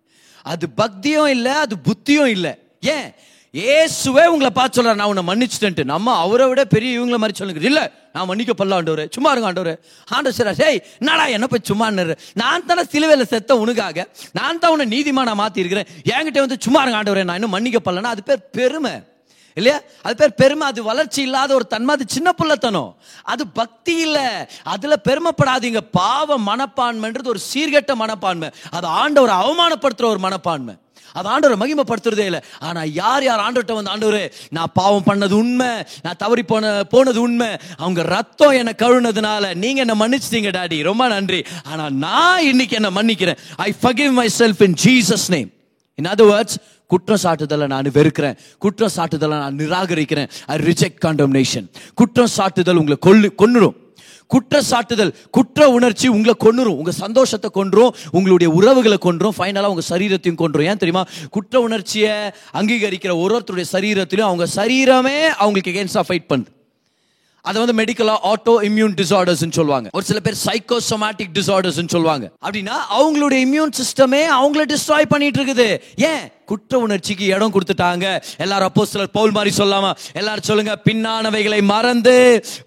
அது பக்தியும் இல்லை அது புத்தியும் இல்லை. ஏன்? ஏசுவே உங்களை பார்த்து சொல்றாரு நான் உன்னை மன்னிச்சிட்டேன்ட்டு. நம்ம அவரை விட பெரிய இவங்கள மாதிரி சொல்லுங்க. இல்ல நான் மன்னிக்கப்படல ஆண்டவர். சும்மா இருங்க ஆண்டவர். ஆண்டவர் சார் டேய் என்னடா என்ன போய் சும்மா நான் தானே சிலுவையில் செத்த உனக்காக. நான் தான் உன்னை நீதிமான மாத்தி இருக்கிறேன் என்கிட்ட வந்து சும்மா இருங்க ஆண்டவரே. நான் இன்னும் மன்னிக்கப்படலன்னா அது பேர் பெருமை. இல்லையா? அது பேர் பெருமை. அது வளர்ச்சி இல்லாத ஒரு தன்மை. அது சின்ன புள்ளத்தனம். அது பக்தி இல்லை. அதுல பெருமைப்படாதீங்க. பாவ மனப்பான்மைன்றது ஒரு சீர்கெட்ட மனப்பான்மை. அது ஆண்டவர் அவமானப்படுத்துற ஒரு மனப்பான்மை. அது ஆண்டவரை மகிமைப்படுத்துறதே இல்லை. ஆனா யார் யார் ஆண்டவர்கிட்ட வந்து ஆண்டவரே நான் பாவம் பண்ணது உண்மை நான் தவறி போன போனது உண்மை. அவங்க ரத்தம் என்னை கழுனதுனால நீங்க என்ன மன்னிச்சிட்டீங்க டாடி. ரொம்ப நன்றி. ஆனா நான் இன்னைக்கு என்ன மன்னிக்கிறேன். I forgive myself in Jesus name in other words குற்றம் சாட்டுதலை நான் வெறுக்கிறேன். குற்றம் சாட்டுதலை நான் நிராகரிக்கிறேன். ஐ ரிஜெக்ட் காண்டம்னேஷன் குற்றம் சாட்டுதல் உங்களை கொல்லு கொன்னுடும். குற்ற சாட்டுதல் குற்ற உணர்ச்சி உங்களை கொன்னுரும். உங்கள் சந்தோஷத்தை கொன்றும் உங்களுடைய உறவுகளை கொன்றும் ஃபைனலாக உங்கள் சரீரத்தையும் கொன்றும் ஏன் தெரியுமா? குற்ற உணர்ச்சியை அங்கீகரிக்கிற ஒரு ஒருத்தருடைய சரீரத்திலையும் அவங்க சரீரமே அவங்களுக்கு எகேன்ஸ்டாக ஃபைட் பண்ணுது. அதை வந்து மெடிக்கலா ஆட்டோ இம்யூன் டிசார்டர்ஸ் சொல்லுவாங்க. ஒரு சில பேர் சைக்கோசோமேட்டிக் டிசார்டர்ஸ் சொல்லுவாங்க. அப்படின்னா அவங்களுடைய இம்யூன் சிஸ்டமே அவங்கள டிஸ்ட்ராய் பண்ணிட்டு இருக்குது. ஏன்? குற்ற உணர்ச்சிக்கு இடம் கொடுத்துட்டாங்க. எல்லாரும் அப்போ சிலர் பவுல் மாதிரி சொல்லாமா எல்லாரும் சொல்லுங்க பின்னானவைகளை மறந்து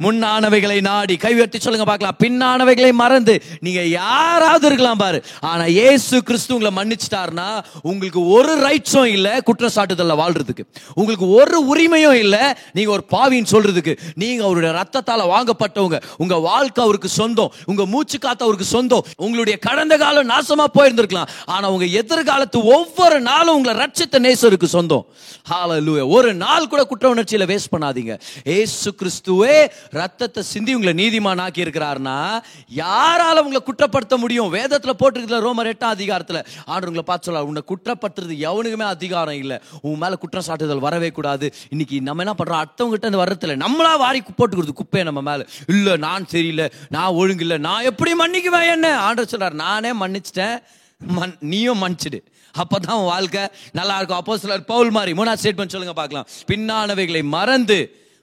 முன்னானவைகளை நாடி. கை உயர்த்தி சொல்லுங்க பார்க்கலாம். பின்னானவைகளை மறந்து. நீங்க யாராவது இருக்கலாம் பாரு. ஆனா இயேசு கிறிஸ்து உங்களை மன்னிச்சிட்டாருன்னா உங்களுக்கு ஒரு ரைட்ஸும் இல்ல குற்றச்சாட்டுதல்ல வாழ்றதுக்கு. உங்களுக்கு ஒரு உரிமையும் இல்லை நீங்க ஒரு பாவின்னு சொல்றதுக்கு. நீங்க அவருடைய ரத்தத்தால வாங்கப்பட்டவங்க. உங்க வாழ்க்கை அவருக்கு சொந்தம். உங்க மூச்சு காத்து அவருக்கு சொந்தம். உங்களுடைய கடந்த காலம் நாசமா போயிருந்திருக்கலாம். ஆனா உங்க எதிர்காலத்து ஒவ்வொரு நாளும் உங்களை ரட்சித்த நேசருக்கு சொந்தம். ஹalleluya ஒரு நாள் கூட குற்ற உணர்ச்சியில வேஸ்ட் பண்ணாதீங்க. ஏசு கிறிஸ்துவே ரத்தத்தை சிந்தி உங்களை நீதிமான் ஆக்கி இருக்கிறார்னா யாரால உங்களை குற்றப்படுத்த முடியும்? வேதத்துல போட்டிருக்கல ரோமர் எட்டாம் அதிகாரத்துல. ஆண்டு உங்களை பார்த்து சொல்ல உன்னை குற்றப்படுத்துறது எவனுக்குமே அதிகாரம் இல்லை. உன் மேல குற்றம் சாட்டுதல் வரவே கூடாது. இன்னைக்கு நம்ம என்ன பண்றோம்? அடுத்தவங்கிட்ட இருந்து வர்றதில்லை நம்மளா வாரி போட்டுக்கிறது குப்பையை நம்ம மேல. இல்ல நான் சரியில்லை. நான் ஒழுங்கு இல்லை. நான் எப்படி மன்னிக்குவேன் என்ன? ஆண்டு சொல்றாரு நானே மன்னிச்சிட்டேன். மன் நீயும் மன்னிச்சிடு. அப்போதான் உன் வாழ்க்கை நல்லா இருக்கும். அப்போ சிலர் பவுல் மாதிரி மூணாவது ஸ்டேட்மெண்ட் சொல்லுங்க பார்க்கலாம். பின்னானவைகளை மறந்து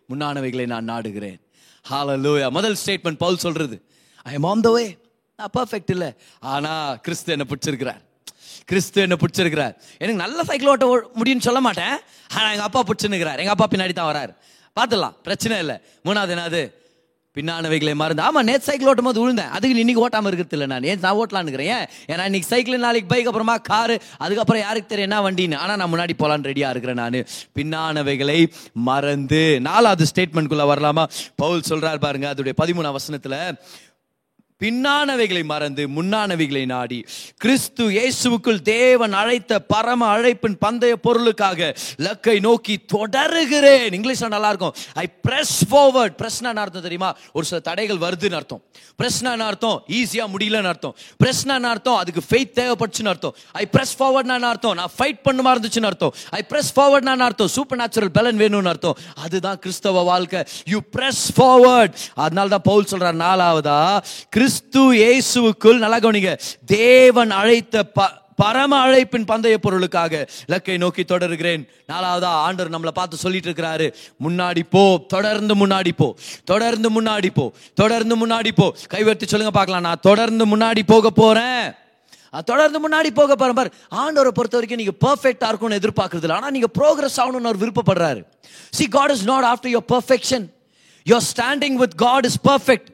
முன்னானவைகளை நான் நாடுகிறேன். ஹalleluya முதல் ஸ்டேட்மெண்ட் பவுல் சொல்றது. ஐ எம் ஆன் த வே நான் பர்ஃபெக்ட் இல்லை. ஆனால் கிறிஸ்து என்ன பிடிச்சிருக்கிறார். கிறிஸ்து என்ன பிடிச்சிருக்கிறார். எனக்கு நல்ல சைக்கிள் ஓட்ட முடியும்னு சொல்ல மாட்டேன். ஆனால் எங்கள் அப்பா பிடிச்சிருக்கிறார் எங்கள் அப்பா பின்னாடி தான் வரார். பார்த்துடலாம். பிரச்சனை இல்லை. மூணாவது என்னது? பின்னானவைகளை மறந்து. ஆமாம் நேற்று சைக்கிள் ஓட்டும் போது விழுந்தேன் அதுக்கு இன்னைக்கு ஓட்டாமல் இருக்கிறது இல்லை நான். ஏன் நான் ஓட்டலான்னு இருக்கிறேன் ஏன்னா இன்னைக்கு சைக்கிள் நாளைக்கு பைக் அப்புறமா காரு அதுக்கப்புறம் யாருக்கு தெரியும் என்ன வண்டின்னு? ஆனால் நான் முன்னாடி போகலான்னு ரெடியாக இருக்கிறேன் நான். பின்னானவைகளை மறந்து. நாலாவது ஸ்டேட்மெண்ட்குள்ளே வரலாமா? பவுல் சொல்கிறார் பாருங்க அதோடைய பதிமூணாம் வசனத்தில் பின்னானவைகளை மறந்து முன்னானவைகளை நாடி கிறிஸ்து இயேசுவுக்குள் தேவன் அழைத்த பரம அழைப்பின் பந்தய பொருளுக்காக லக்கை நோக்கி தொடருகிறேன். இங்கிலீஷ்ல நல்லா இருக்கும் ஐ பிரஸ் ஃபார்வர்ட் பிரஸ்னான்னு அர்த்தம் தெரியுமா? ஒரு சில தடைகள் வருதுன்னு அர்த்தம். பிரஸ்னா அர்த்தம்? ஈஸியா முடியலன்னு அர்த்தம். பிரஸ்னா அர்த்தம்? அதுக்கு ஃபெய்த் தேவைப்பட்டுச்சுன்னு அர்த்தம். ஐ பிரஸ் ஃபார்வர்ட்னா அர்த்தம்? நான் ஃபைட் பண்ணுமா இருந்துச்சுன்னு அர்த்தம். ஐ பிரஸ் ஃபார்வர்ட்னா அர்த்தம்? சூப்பர் நேச்சுரல் பலன் வேணும்னு அர்த்தம். அதுதான் கிறிஸ்தவ வாழ்க்கை. யூ பிரஸ் ஃபார்வர்ட் அதனால தான் பவுல் சொல்றார் நாலாவதா? கிறிஸ்து இயேசுவுக்குள் நல்லா கவனிங்க தேவன் அழைத்த ப- பரம அழைப்பின் பந்தய பொருளுக்காக இலக்கை நோக்கி தொடர்கிறேன். நாலாவதா ஆண்டவர் நம்மளை பார்த்து சொல்லிட்டு இருக்கிறாரு முன்னாடி போ தொடர்ந்து முன்னாடி போ தொடர்ந்து முன்னாடி போ தொடர்ந்து முன்னாடி போ. கைவர்த்தி சொல்லுங்க பார்க்கலாம். நான் தொடர்ந்து முன்னாடி போக போறேன். தொடர்ந்து முன்னாடி போக போற பாரு ஆண்டவரை பொறுத்த வரைக்கும் நீங்க பர்ஃபெக்டா இருக்கும்னு எதிர்பார்க்கறது இல்லை. ஆனா நீங்க ப்ரோக்ரஸ் ஆகணும்னு அவர் விருப்பப்படுறாரு. See God is not after your perfection your standing with God is perfect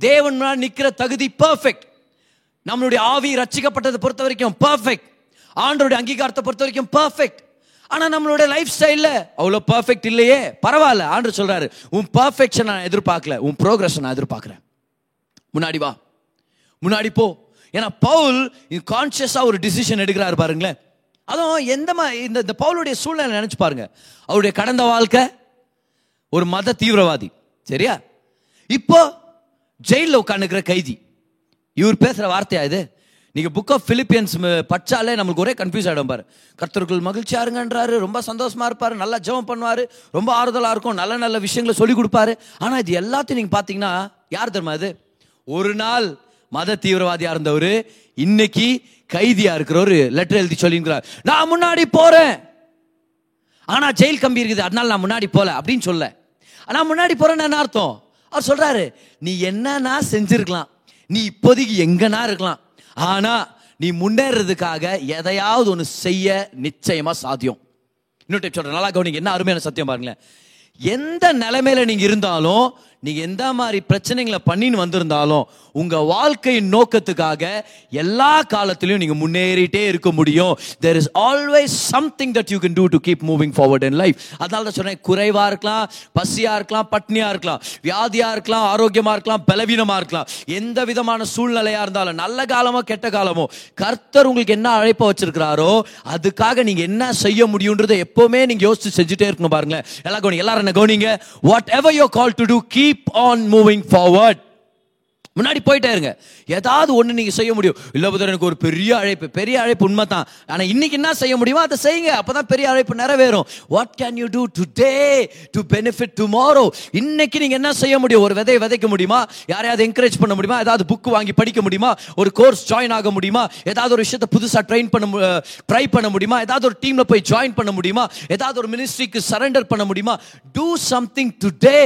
தேவன் நிற்கிற தகுதி பர்ஃபெக்ட் நம்மளுடைய ஆவி ரச்சிக்கப்பட்டதை பொறுத்த வரைக்கும் பர்ஃபெக்ட் ஆண்டோடைய அங்கீகாரத்தை பொறுத்த வரைக்கும் பெர்ஃபெக்ட் ஆனால் நம்மளுடைய லைஃப் ஸ்டைலில் அவ்வளோ பர்ஃபெக்ட் இல்லையே. பரவாயில்ல ஆண்டு சொல்கிறாரு உன் பர்ஃபெக்ஷன் நான் எதிர்பார்க்கல உன் ப்ரோக்ரஸ் நான் எதிர்பார்க்குறேன். முன்னாடி வா. முன்னாடி போ. ஏன்னா பவுல் கான்ஷியஸாக ஒரு டிசிஷன் எடுக்கிறாரு பாருங்களேன். அதுவும் எந்த மாதிரி இந்த இந்த பவுலுடைய சூழ்நிலை நினச்சி பாருங்க. அவருடைய கடந்த வாழ்க்கை ஒரு மத தீவிரவாதி. சரியா? இப்போ ஜெயிலில் உட்காந்துக்கிற கைதி. இவர் பேசுகிற வார்த்தையா இது? நீங்கள் புக் ஆஃப் பிலிப்பியன்ஸ் படிச்சாலே நம்மளுக்கு ஒரே கன்ஃபியூஸ் ஆகிடும் பாரு. கர்த்தர்கள் மகிழ்ச்சியாக இருங்கன்றாரு ரொம்ப சந்தோஷமாக இருப்பார் நல்லா ஜெபம் பண்ணுவார் ரொம்ப ஆறுதலாக இருக்கும் நல்ல நல்ல விஷயங்களை சொல்லி கொடுப்பாரு. ஆனால் இது எல்லாத்தையும் நீங்கள் பார்த்தீங்கன்னா யார் தெரியுமா இது? ஒரு நாள் மத தீவிரவாதியாக இருந்தவர் இன்னைக்கு கைதியாக இருக்கிறவர் லெட்டர் எழுதி சொல்லிங்கிறார் நான் முன்னாடி போகிறேன் ஆனால் ஜெயில் கம்பி இருக்குது அதனால நான் முன்னாடி போகல அப்படின்னு சொல்ல. ஆனால் முன்னாடி போகிறேன்னு என்ன அர்த்தம்? அவர் சொல்கிறாரு நீ என்னன்னா செஞ்சிருக்கலாம். நீ இப்போதைக்கு எங்கன்னா இருக்கலாம். ஆனால் நீ முன்னேறதுக்காக எதையாவது ஒன்று செய்ய நிச்சயமாக சாத்தியம். இன்னொரு டைப் சொல்கிறேன் நல்லா கவனிங்க என்ன அருமையான சத்தியம் பாருங்களேன். எந்த நிலைமையில நீங்கள் இருந்தாலும் நீங்கள் எந்த மாதிரி பிரச்சனைகளை பண்ணின்னு வந்திருந்தாலும் உங்கள் வாழ்க்கையின் நோக்கத்துக்காக எல்லா காலத்திலையும் நீங்கள் முன்னேறிட்டே இருக்க முடியும். There is always something that you can do to keep moving forward in life அதனால தான் சொன்னேன் குறைவாக இருக்கலாம் பசியாக இருக்கலாம் பட்னியாக இருக்கலாம் வியாதியாக இருக்கலாம் ஆரோக்கியமாக இருக்கலாம் பலவீனமாக இருக்கலாம். எந்த விதமான சூழ்நிலையாக இருந்தாலும் நல்ல காலமோ கெட்ட காலமோ கர்த்தர் உங்களுக்கு என்ன அழைப்ப வச்சிருக்கிறாரோ அதுக்காக நீங்கள் என்ன செய்ய முடியுன்றதை எப்போவுமே நீங்கள் யோசித்து செஞ்சுட்டே இருக்கணும் பாருங்களேன். எல்லாம் கவனி எல்லாரும் என்ன கவனிங்க? Whatever you call to do key keep on moving forward முன்னாடி போயிட்டே இருங்க ஏதாவது ஒன்று நீங்கள் செய்ய முடியும். இல்லை புதர் எனக்கு ஒரு பெரிய அழைப்பு பெரிய அழைப்பு உண்மை தான் ஆனால் இன்னைக்கு என்ன செய்ய முடியுமோ அதை செய்யுங்க. அப்போ தான் பெரிய அழைப்பு நிறைவேறும். What can you do today to benefit tomorrow இன்னைக்கு நீங்கள் என்ன செய்ய முடியும்? ஒரு விதையை விதைக்க முடியுமா? யாரையாவது என்கரேஜ் பண்ண முடியுமா? ஏதாவது புக் வாங்கி படிக்க முடியுமா? ஒரு கோர்ஸ் ஜாயின் ஆக முடியுமா? ஏதாவது ஒரு விஷயத்தை புதுசாக ட்ரெயின் பண்ண ட்ரை பண்ண முடியுமா? ஏதாவது ஒரு டீமில் போய் ஜாயின் பண்ண முடியுமா? ஏதாவது ஒரு மினிஸ்ட்ரிக்கு சரண்டர் பண்ண முடியுமா? Do something today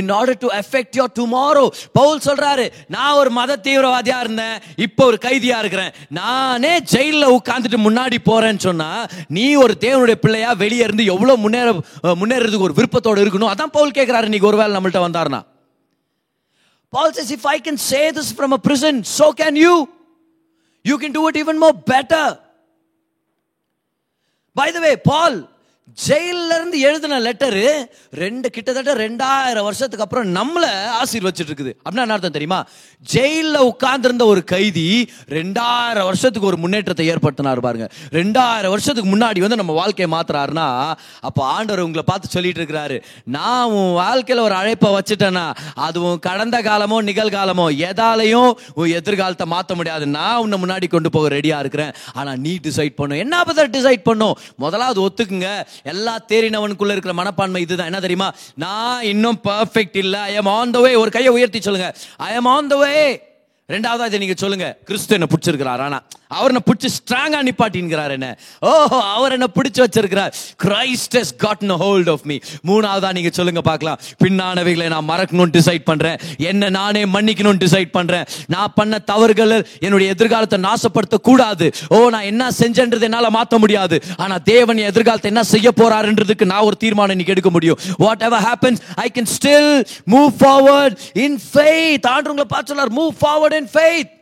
in order to effect your tomorrow Paul சொல்கிறாரு நான் ஒரு மத தீவிரவாதியாக இருந்தேன் இப்போ ஒரு கைதியாக இருக்கிறேன் நானே ஜெயிலில் உட்காந்துட்டு முன்னாடி போகிறேன்னு சொன்னால் நீ ஒரு தேவனுடைய பிள்ளையா வெளியே இருந்து எவ்வளோ முன்னேற முன்னேறதுக்கு ஒரு விருப்பத்தோடு இருக்கணும் அதான் பவுல் கேட்குறாரு இன்னைக்கு ஒருவேளை நம்மள்ட்ட வந்தார்னா Paul says, if I can say this from a prison, so can you. You can do it even more better. By the way, Paul ஜெயில இருந்து எழுதின லெட்டரு ரெண்டு கிட்டத்தட்ட ரெண்டாயிரம் வருஷத்துக்கு அப்புறம் நம்மளை ஆசீர்வச்சிட்டு இருக்குது அப்படின்னா என்ன அர்த்தம் தெரியுமா? ஜெயிலில் உட்கார்ந்துருந்த ஒரு கைதி ரெண்டாயிரம் வருஷத்துக்கு ஒரு முன்னேற்றத்தை ஏற்படுத்தினார் பாருங்க. ரெண்டாயிரம் வருஷத்துக்கு முன்னாடி வந்து நம்ம வாழ்க்கையை மாத்துறாருன்னா அப்போ ஆண்டவர் உங்களை பார்த்து சொல்லிட்டு இருக்கிறாரு நான் உன் வாழ்க்கையில் ஒரு அழைப்பை வச்சுட்டேன்னா அதுவும் கடந்த காலமோ நிகழ்காலமோ எதாலையும் உன் எதிர்காலத்தை மாற்ற முடியாது. நான் உன்னை முன்னாடி கொண்டு போக ரெடியாக இருக்கிறேன். ஆனால் நீ டிசைட் பண்ணும் என்ன பத்தி டிசைட் பண்ணும்? முதலாவது ஒத்துக்குங்க. எல்லா தேறினவனுக்குள்ள இருக்கிற மனப்பான்மை இதுதான். என்ன தெரியுமா? நான் இன்னும் பர்ஃபெக்ட் இல்லை. ஐ எம் ஆன் த வே ஒரு கையை உயர்த்தி சொல்லுங்க. ஐ எம் ஆன் த வே ரெண்டாவதா இதை நீங்க சொல்லுங்க. கிறிஸ்து என்ன பிடிச்சிருக்கிறார். ஆனா அவர் என்ன பிடிச்சி ஸ்ட்ராங்கா நிப்பாட்டின்கிறார் என்ன. ஓஹோ அவர் என்ன பிடிச்சு வச்சிருக்கிறார். Christ has gotten hold of me மூணாவதா நீங்க சொல்லுங்க பார்க்கலாம். பின்னானவைகளை நான் மறக்கணும்னு டிசைட் பண்றேன். என்ன நானே மன்னிக்கணும்னு டிசைட் பண்றேன். நான் பண்ண தவறுகள் என்னுடைய எதிர்காலத்தை நாசப்படுத்த கூடாது ஓ நான் என்ன செஞ்சன்றது என்னால மாத்த முடியாது. ஆனா தேவன் எதிர்காலத்தை என்ன செய்ய போறாருன்றதுக்கு நான் ஒரு தீர்மானம் இன்னைக்கு எடுக்க முடியும். Whatever happens I can still move forward in faith ஆண்டு உங்களை பார்த்து சொல்லார் மூவ் ஃபார்வர்ட் இன் ஃபெய்த்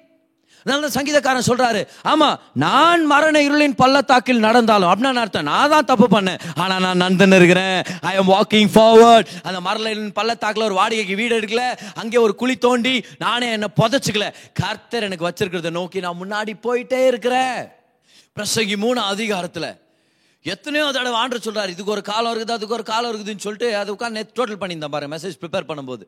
அதனால சங்கீதக்காரன் சொல்றாரு ஆமா நான் மரண இருளின் பள்ளத்தாக்கில் நடந்தாலும் அப்படின்னா அர்த்தம் நான் தான் தப்பு பண்ணேன். ஆனா நான் நந்தன் இருக்கிறேன். ஐ எம் வாக்கிங் ஃபார்வர்ட் அந்த மரண பள்ளத்தாக்கில் ஒரு வாடகைக்கு வீடு எடுக்கல. அங்கே ஒரு குழி தோண்டி நானே என்ன புதைச்சிக்கல. கர்த்தர் எனக்கு வச்சிருக்கிறத நோக்கி நான் முன்னாடி போயிட்டே இருக்கிறேன். பிரசங்கி மூணு அதிகாரத்துல எத்தனையோ தடவை ஆண்டு சொல்றாரு இதுக்கு ஒரு காலம் இருக்குது அதுக்கு ஒரு காலம் இருக்குதுன்னு சொல்லிட்டு அது உட்காந்து டோட்டல் பண்ணியிருந்தேன் பாருங்க மெசேஜ் ப்ரிப்பேர் பண்ணும்போது.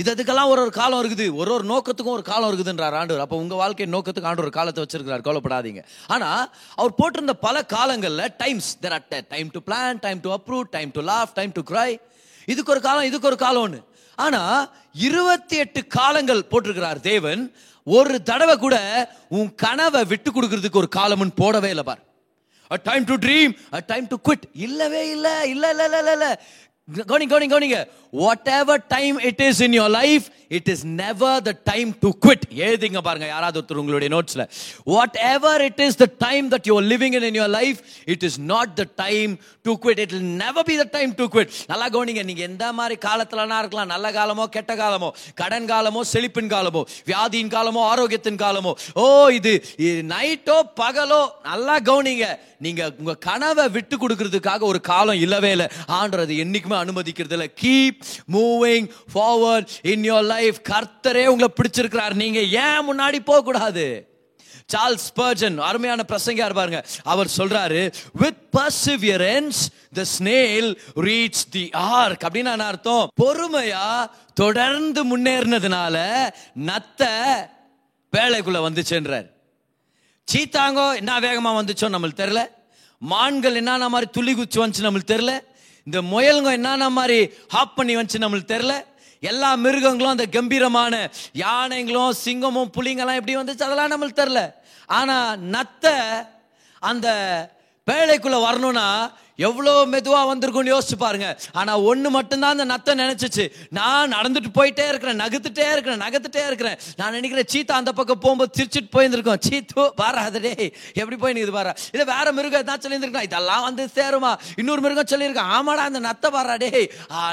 இது அதுக்கெல்லாம் ஒரு ஒரு காலம் இருக்குது. ஒரு ஒரு நோக்கத்துக்கும் ஒரு காலம் இருக்குதுன்றார் ஆண்டவர். அப்போ உங்கள் வாழ்க்கை நோக்கத்துக்கு ஆண்டு ஒரு காலத்தை வச்சிருக்கிறார். கவலைப்படாதீங்க. ஆனால் அவர் போட்டிருந்த பல காலங்களில் times there at time to plan time to approve time to laugh time to cry இதுக்கு ஒரு காலம் இதுக்கு ஒரு காலம்னு. ஆனால் இருபத்தி எட்டு காலங்கள் போட்டிருக்கிறார் தேவன். ஒரு தடவை கூட உன் கனவை விட்டு கொடுக்கறதுக்கு ஒரு காலம்னு போடவே இல்லை பார். A time to dream a time to quit இல்லவே இல்லை இல்லை இல்லை இல்லை இல்லை. கவனிங்க கவனிங்க கவனிங்க whatever time it is in your life it is never the time to quit எழுதிங்க பாருங்க யாராவது ஒருத்தர் உங்களுடைய நோட்ஸ்ல whatever it is the time that you living in in your life it is not the time to quit it'll never be the time to quit நல்லா கவனிங்க நீங்க எந்த மாதிரி காலத்துலனா இருக்கலாம். நல்ல காலமோ கெட்ட காலமோ கடன் காலமோ செழிப்பின் காலமோ வியாதியின் காலமோ ஆரோக்கியத்தின் காலமோ. ஓ இது நைட்டோ பகலோ நல்லா கவனிங்க. நீங்க உங்க கனவை விட்டு கொடுக்கறதுக்காக ஒரு காலம் இல்லவே இல்லை. ஆன்றது என்னைக்குமே அனுமதிக்கிறது இல்லை keep moving forward in your life கர்த்தரே உங்களை பிடிச்சிருக்கிறார். நீங்க ஏன் முன்னாடி போகக்கூடாது? கூடாது சார்ல்ஸ் பர்ஜன் அருமையான பிரசங்க பாருங்க. அவர் சொல்றாரு with perseverance the snail reach the ark அப்படின்னு அர்த்தம்? பொறுமையா தொடர்ந்து முன்னேறினதுனால நத்த வேலைக்குள்ள வந்துச்சுன்றார். சீத்தாங்கோ என்ன வேகமா வந்துச்சோ நம்மளுக்கு தெரியல. மான்கள் என்னென்ன மாதிரி துள்ளி குச்சி வந்துச்சு நம்மளுக்கு தெரியல. இந்த முயலுங்க என்னென்ன மாதிரி ஹாப் பண்ணி வந்துச்சு நம்மளுக்கு தெரில எல்லா மிருகங்களும் அந்த கம்பீரமான யானைங்களும் சிங்கமும் புலிங்கெல்லாம் எப்படி வந்துச்சு அதெல்லாம் நம்மளுக்கு தெரில ஆனால் நத்தை அந்த பேழைக்குள்ளே வரணும்னா எவ்வளோ மெதுவாக வந்திருக்கும்னு யோசிச்சு பாருங்க. ஆனால் ஒன்று மட்டும்தான் அந்த நத்தை நினச்சிச்சு. நான் நடந்துட்டு போயிட்டே இருக்கிறேன் நகர்த்துட்டே இருக்கிறேன் நகர்த்துட்டே இருக்கிறேன். நான் நினைக்கிறேன் சீத்தா அந்த பக்கம் போகும்போது சிரிச்சிட்டு போயிருந்திருக்கோம். சீத்து பாராதடே எப்படி போய் நிக்குது பாரா. இல்லை வேற மிருகம் எதாவது சொல்லியிருந்திருக்கலாம் இதெல்லாம் வந்து சேருமா. இன்னொரு மிருகம் சொல்லியிருக்கேன் ஆமாடா அந்த நத்தை பாரா டே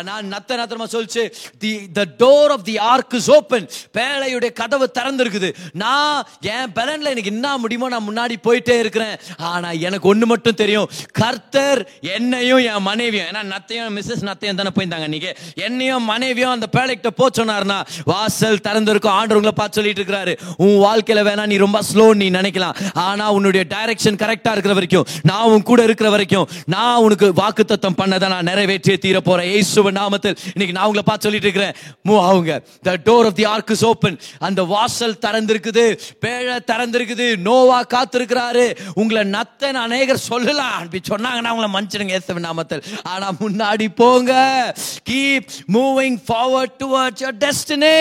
நான் நத்தை நத்தமா சொல்லிச்சு? The the door of the ark is open பேழையுடைய கதவு திறந்திருக்குது. நான் என் பலனில் எனக்கு என்ன முடியுமோ நான் முன்னாடி போயிட்டே இருக்கிறேன். ஆனால் எனக்கு ஒன்று மட்டும் தெரியும். கர்த்தர் என்னையும் என் மனைவியும் ஏன்னா நத்தையும் மிஸ்ஸஸ் நத்தையும் தானே போயிருந்தாங்க இன்னைக்கு என்னையும் மனைவியும் அந்த பேழைக்கிட்ட போ சொன்னார்னா வாசல் திறந்திருக்கும் ஆண்டவங்களை பார்த்து சொல்லிட்டு இருக்கிறாரு. உன் வாழ்க்கையில வேணா நீ ரொம்ப ஸ்லோ நீ நினைக்கலாம். ஆனா உன்னுடைய டைரக்ஷன் கரெக்டா இருக்கிற வரைக்கும் நான் உன் கூட இருக்கிற வரைக்கும் நான் உனக்கு வாக்குத்தத்தம் பண்ணதை நான் நிறைவேற்றியே தீர போறேன். ஏசுவ நாமத்தில் இன்னைக்கு நான் உங்களை பார்த்து சொல்லிட்டு இருக்கிறேன். மூவ் அவங்க the door of the ark is open அந்த வாசல் திறந்திருக்குது பேழை திறந்திருக்குது நோவா காத்திருக்கிறாரு. உங்களை நத்தன் அநேகர் சொல்லலாம். அப்படி சொன்னாங்கன்னா உங்களை மன்னிச்சிடுங்க இயேசுவின் நாமத்தில் ஆனா முன்னாடி போங்க keep moving forward towards your destiny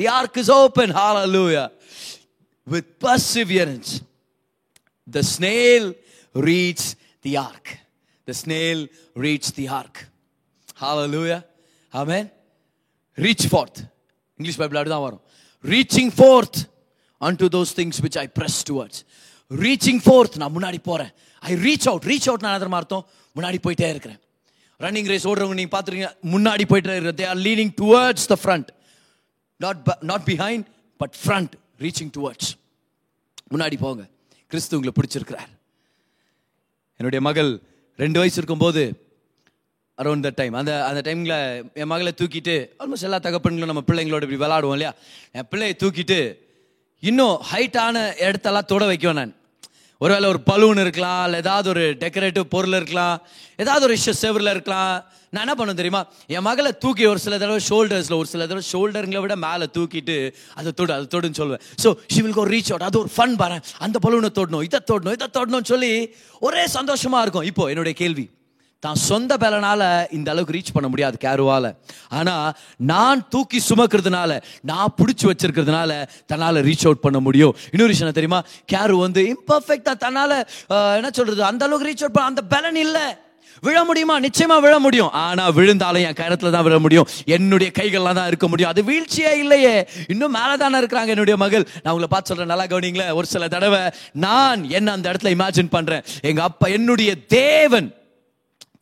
the ark is open hallelujah with perseverance the snail reached the ark the snail reached the ark hallelujah amen reach forth English Bible அப்படிதான் வரும் reaching forth unto those things which I press towards Reaching forth நான் முன்னாடி போகிறேன் I reach out reach out நான் எதிர அர்த்தம்? முன்னாடி போயிட்டே இருக்கிறேன். ரன்னிங் ரேஸ் ஓடுறவங்க நீங்கள் பார்த்துருக்கீங்க முன்னாடி போயிட்டே இருக்கிறது they are leaning towards the front not not behind but front reaching towards முன்னாடி போங்க. கிறிஸ்து உங்களை பிடிச்சிருக்கிறார். என்னுடைய மகள் ரெண்டு வயசு இருக்கும்போது அரௌண்ட் த டைம் அந்த அந்த டைமில் என் மகளை தூக்கிட்டு ஆல்மோஸ்ட் எல்லா தகப்பன்களும் நம்ம பிள்ளைங்களோட இப்படி விளாடுவோம் இல்லையா? என் பிள்ளையை தூக்கிட்டு இன்னும் ஹைட்டான இடத்தெல்லாம் தொட வைக்கும் நான். ஒருவேளை ஒரு பலூன் இருக்கலாம் இல்லை ஏதாவது ஒரு டெக்கரேட்டிவ் பொருள் இருக்கலாம் ஏதாவது ஒரு விஷயம் செவரில் இருக்கலாம். நான் என்ன பண்ணுவேன் தெரியுமா? என் மகளை தூக்கி ஒரு சில தடவை ஷோல்டர்ஸில் ஒரு சில தடவை ஷோல்டருங்களை விட மேலே தூக்கிட்டு அதை தொடு அதை தொடுன்னு சொல்லுவேன். ஸோ ஷி ஒரு ரீச் அவுட் அது ஒரு ஃபன் பாரு. அந்த பலூனை தொடணும் இதை தொடணும் இதை தொடணும்னு சொல்லி ஒரே சந்தோஷமாக இருக்கும். இப்போ என்னுடைய கேள்வி. தான் சொந்த பலனால் இந்த அளவுக்கு ரீச் பண்ண முடியாது கேருவால. ஆனால் நான் தூக்கி சுமக்கிறதுனால நான் பிடிச்சி வச்சிருக்கிறதுனால தன்னால் ரீச் அவுட் பண்ண முடியும். இன்னொரு விஷயம் தெரியுமா? கேரு வந்து இம்பர்ஃபெக்டாக தன்னால் என்ன சொல்கிறது அந்த அளவுக்கு ரீச் அவுட் பண்ண அந்த பலன் இல்லை. விழ முடியுமா? நிச்சயமா விழ முடியும். ஆனா விழுந்தாலும் என் கரத்துல தான் விழ முடியும். என்னுடைய கைகள்லாம் தான் இருக்க முடியும். அது வீழ்ச்சியே இல்லையே. இன்னும் மேலே தானே இருக்கிறாங்க என்னுடைய மகள். நான் உங்களை பார்த்து சொல்றேன் நல்லா கவனிங்களேன். ஒரு சில தடவை நான் என்ன அந்த இடத்துல இமேஜின் பண்றேன். எங்க அப்பா என்னுடைய தேவன்.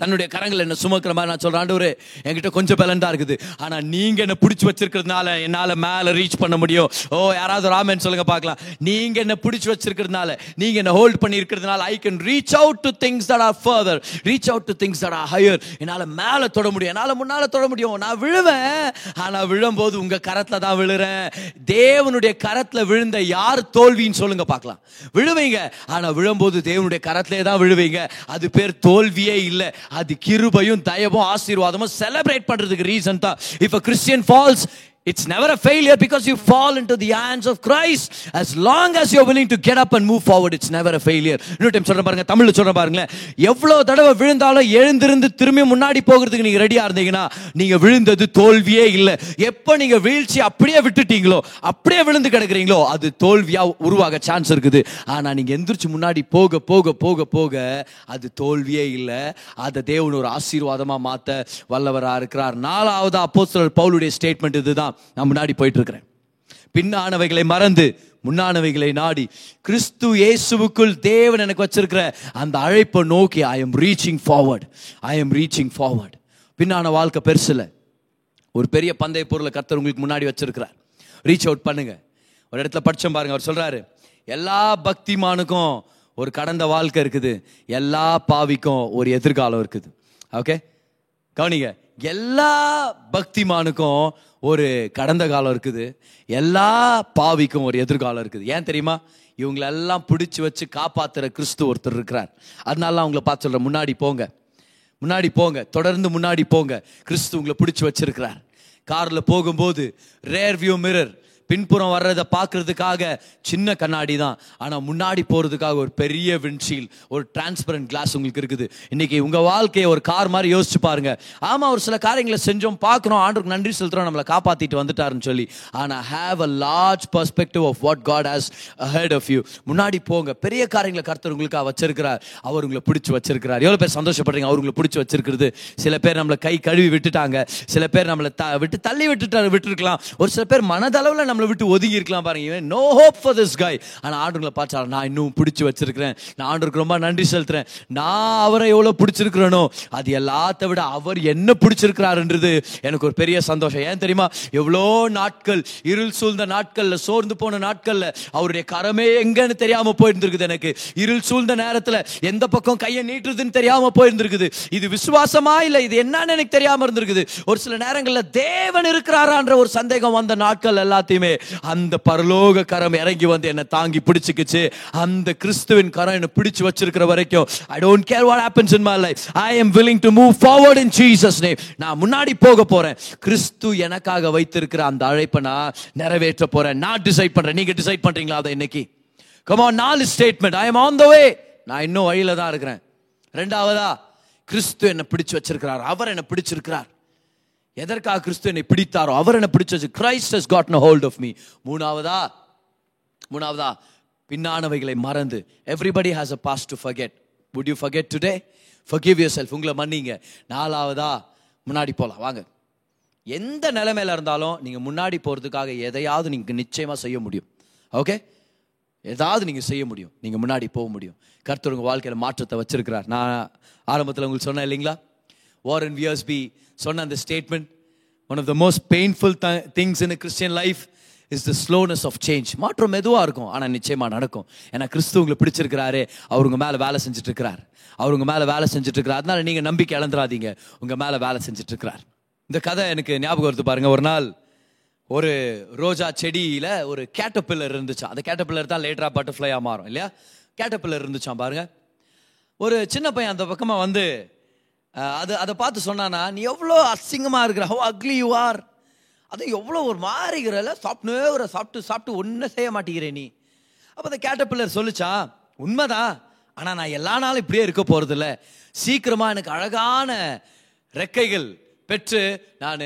தன்னுடைய கரங்கள் என்ன சுமக்கிற மாதிரி நான் சொல்றேன். ஆண்டவரே என்கிட்ட கொஞ்சம் பலன் தான் இருக்குது. ஆனால் நீங்கள் என்னை பிடிச்சி வச்சிருக்கிறதுனால என்னால் மேலே ரீச் பண்ண முடியும். ஓ யாராவது ராமன் சொல்லுங்கள் பார்க்கலாம். நீங்கள் என்ன பிடிச்சி வச்சிருக்கிறதுனால நீங்கள் என்ன hold பண்ணியிருக்கிறதுனால I can reach out to things that are further reach out to things that are higher என்னால் மேலே தொட முடியும். என்னால் முன்னால் தொட முடியும். நான் விழுவேன். ஆனால் விழும்போது உங்கள் கரத்தில் தான் விழுறேன். தேவனுடைய கரத்தில் விழுந்த யார் தோல்வின்னு சொல்லுங்கள் பார்க்கலாம். விழுவீங்க. ஆனால் விழும்போது தேவனுடைய கரத்திலே தான் விழுவீங்க. அது பேர் தோல்வியே இல்லை. அது கிருபையும் தயவும் ஆசீர்வாதமும் செலிப்ரேட் பண்றதுக்கு ரீசன் தான். If Christian falls It's never a failure because you fall into the hands of Christ. As long as you're willing to get up and move forward, it's never a failure. இன்னொரு time சொல்றேன் பாருங்க தமிழ்ல சொல்றேன் பாருங்களேன். எவ்வளவு தடவை விழுந்தாலும் எழுந்திருந்து திரும்பி முன்னாடி போகிறதுக்கு நீங்க ரெடியா இருந்தீங்கன்னா நீங்க விழுந்தது தோல்வியே இல்லை. எப்போ நீங்க வீழ்ச்சி அப்படியே விட்டுட்டீங்களோ அப்படியே விழுந்து கிடக்குறீங்களோ அது தோல்வியா உருவாக சான்ஸ் இருக்குது. ஆனா நீங்க எந்திரிச்சு முன்னாடி போக போக போக போக அது தோல்வியே இல்லை. அதை தேவன் ஒரு ஆசீர்வாதமா மாத்த வல்லவரா இருக்கிறார். நாலாவது அப்போஸ்தலர் பவுலுடைய ஸ்டேட்மெண்ட் இதுதான். நான் முன்னாடி போயிட்டு இருக்கிறேன் பின்னானவைகளை மறந்து முன்னானவைகளை நாடி கிறிஸ்து இயேசுவுக்குள் தேவன் எனக்கு வச்சிருக்கிற அந்த அழைப்பை நோக்கி I am reaching forward I am reaching forward பின்னான வாழ்க்கை பெருசில். ஒரு பெரிய பந்தய பொருளை கர்த்தர் உங்களுக்கு முன்னாடி வச்சிருக்கிறார். ரீச் அவுட் பண்ணுங்க. ஒரு இடத்துல படித்தோம் பாருங்க அவர் சொல்றாரு எல்லா பக்திமானுக்கும் ஒரு கடந்த வாழ்க்கை இருக்குது. எல்லா பாவிக்கும் ஒரு எதிர்காலம் இருக்குது. ஓகே கவனிங்க. எல்லா பக்திமானுக்கும் ஒரு கடந்த காலம் இருக்குது. எல்லா பாவிக்கும் ஒரு எதிர்காலம் இருக்குது. ஏன் தெரியுமா? இவங்களெல்லாம் பிடிச்சி வச்சு காப்பாத்துற கிறிஸ்து ஒருத்தர் இருக்கிறார். அதனால அவங்கள பார்த்து சொல்கிறேன் முன்னாடி போங்க. முன்னாடி போங்க. தொடர்ந்து முன்னாடி போங்க. கிறிஸ்து உங்களை பிடிச்சி வச்சிருக்கிறார். காரில் போகும்போது ரேர் வியூ மிரர் பின்புறம் வர்றதை பார்க்கறதுக்காக சின்ன கண்ணாடி தான். ஆனால் முன்னாடி போகிறதுக்காக ஒரு பெரிய விண்ட்ஷீல் ஒரு டிரான்ஸ்பரண்ட் கிளாஸ் உங்களுக்கு இருக்குது. இன்னைக்கு உங்கள் வாழ்க்கையை ஒரு கார் மாதிரி யோசிச்சு பாருங்க. ஆமாம் ஒரு சில காரியங்களை செஞ்சோம் பார்க்குறோம் ஆண்டுக்கு நன்றி செலுத்துறோம் நம்மளை காப்பாற்றிட்டு வந்துட்டாருன்னு சொல்லி. ஆனால் have a large perspective of what God has ahead of you முன்னாடி போங்க. பெரிய காரியங்களை கருத்தர் உங்களுக்காக வச்சிருக்கிறார். அவர் உங்களை பிடிச்சி வச்சிருக்கிறார். எவ்வளோ பேர் சந்தோஷப்படுறீங்க? அவர் உங்களை பிடிச்சி வச்சிருக்கிறது. சில பேர் நம்மளை கை கழுவி விட்டுட்டாங்க. சில பேர் நம்மளை த- விட்டு தள்ளி விட்டுட்டு விட்டுருக்கலாம். ஒரு சில பேர் மனதளவில் நம்மளை விட்டு ஒதுங்கி இருக்கலாம் பாருங்க. No hope for this guy ஆனால் ஆண்டுங்களை பார்த்தா நான் இன்னும் பிடிச்சி வச்சிருக்கிறேன். நான் ஆண்டுக்கு ரொம்ப நன்றி செலுத்துறேன். நான் அவரை எவ்வளோ பிடிச்சிருக்கிறேனோ அது எல்லாத்த விட அவர் என்ன பிடிச்சிருக்கிறாருன்றது எனக்கு ஒரு பெரிய சந்தோஷம். ஏன் தெரியுமா? எவ்வளோ நாட்கள் இருள் சூழ்ந்த நாட்களில் சோர்ந்து போன நாட்களில் அவருடைய கரமே எங்கன்னு தெரியாமல் போயிருந்திருக்குது எனக்கு. இருள் சூழ்ந்த நேரத்தில் எந்த பக்கம் கையை நீட்டுறதுன்னு தெரியாமல் போயிருந்திருக்குது. இது விசுவாசமா இல்லை இது என்னன்னு எனக்கு தெரியாமல் இருந்திருக்குது. ஒரு சில நேரங்களில் தேவன் இருக்கிறாரான்ற ஒரு சந்தேகம் வந்த நாட்கள் எல்லாத்தையுமே அந்த பரலோக கரம் இறங்கி வந்து என்னை தாங்கி பிடிச்சிக்கிச்சு. அந்த கிறிஸ்துவின் கரம் என்னை பிடிச்சு வச்சிருக்கிற வரைக்கும் I don't care what happens in my life I am willing to move forward in Jesus name நான் முன்னாடி போக போறேன். கிறிஸ்து எனக்காக வைத்திருக்கிற அந்த அழைப்பை நான் நிறைவேற்ற போறேன். நான் டிசைட் பண்றேன். நீங்க டிசைட் பண்றீங்களா அதை இன்னைக்கு? கமா நாலு statement I am on the way நான் இன்னும் வழியில தான் இருக்கிறேன். ரெண்டாவதா கிறிஸ்து என்னை பிடிச்சு வச்சிருக்கிறார். அவர் என்னை பிடிச்சிருக்கிறார். எதற்காக கிறிஸ்து என்னை பிடித்தாரோ அவர் என்ன பிடிச்சது. Christ has got hold of me மூணாவதா? மூணாவதா? பின்னானவைகளை மறந்து. Everybody has a past to forget would you forget today forgive yourself உங்களை மன்னிங்க. நாலாவதா? முன்னாடி போகலாம் வாங்க. எந்த நிலைமையில் இருந்தாலும் நீங்கள் முன்னாடி போகிறதுக்காக எதையாவது நீங்கள் நிச்சயமாக செய்ய முடியும். ஓகே ஏதாவது நீங்கள் செய்ய முடியும். நீங்கள் முன்னாடி போக முடியும். கருத்து உங்கள் வாழ்க்கையில் மாற்றத்தை வச்சுருக்கிறார். நான் ஆரம்பத்தில் உங்களுக்கு சொன்னேன் இல்லைங்களா? வாரன் வியர்ஸ்பி சொன்ன அந்த statement one of the most painful things in Christian life is the slowness of change மாற்றம் மெதுவாக இருக்கும் ஆனால் நிச்சயமாக நடக்கும். ஏன்னா கிறிஸ்து உங்களை பிடிச்சிருக்கிறாரு அவர் மேலே வேலை செஞ்சுட்டு இருக்கிறார் அவர் மேலே வேலை செஞ்சுட்டு இருக்கிறார் அதனால நம்பிக்கை இழந்துடாதீங்க உங்கள் மேலே வேலை செஞ்சுட்டு இருக்கிறார் இந்த கதை எனக்கு ஞாபகம் வருது பாருங்க. ஒரு நாள் ஒரு ரோஜா செடியில் ஒரு கேட்டபில்லர் இருந்துச்சு அந்த கேட்டபில்லர் தான் லேட்டராக பட்டர்ஃப்ளையாக மாறும் இல்லையா? கேட்டப்பில்லர் இருந்துச்சான் பாருங்க. ஒரு சின்ன பையன் அந்த பக்கமாக வந்து அது அதை பார்த்து சொன்னானா நீ எவ்வளோ அசிங்கமாக இருக்கிற? ஹோ அக்லி யூ ஆர் அது எவ்வளோ ஒரு மாறிக்கிறல சாப்பிட்டு ஒரு சாப்பிட்டு சாப்பிட்டு ஒன்றும் செய்ய மாட்டேங்கிற நீ. அப்போ அந்த கேட்டபில்லர் சொல்லுச்சான் உண்மைதான். ஆனால் நான் எல்லா நாளும் இப்படியே இருக்க போகிறது இல்லை சீக்கிரமாக எனக்கு அழகான ரெக்கைகள் பெற்று நான்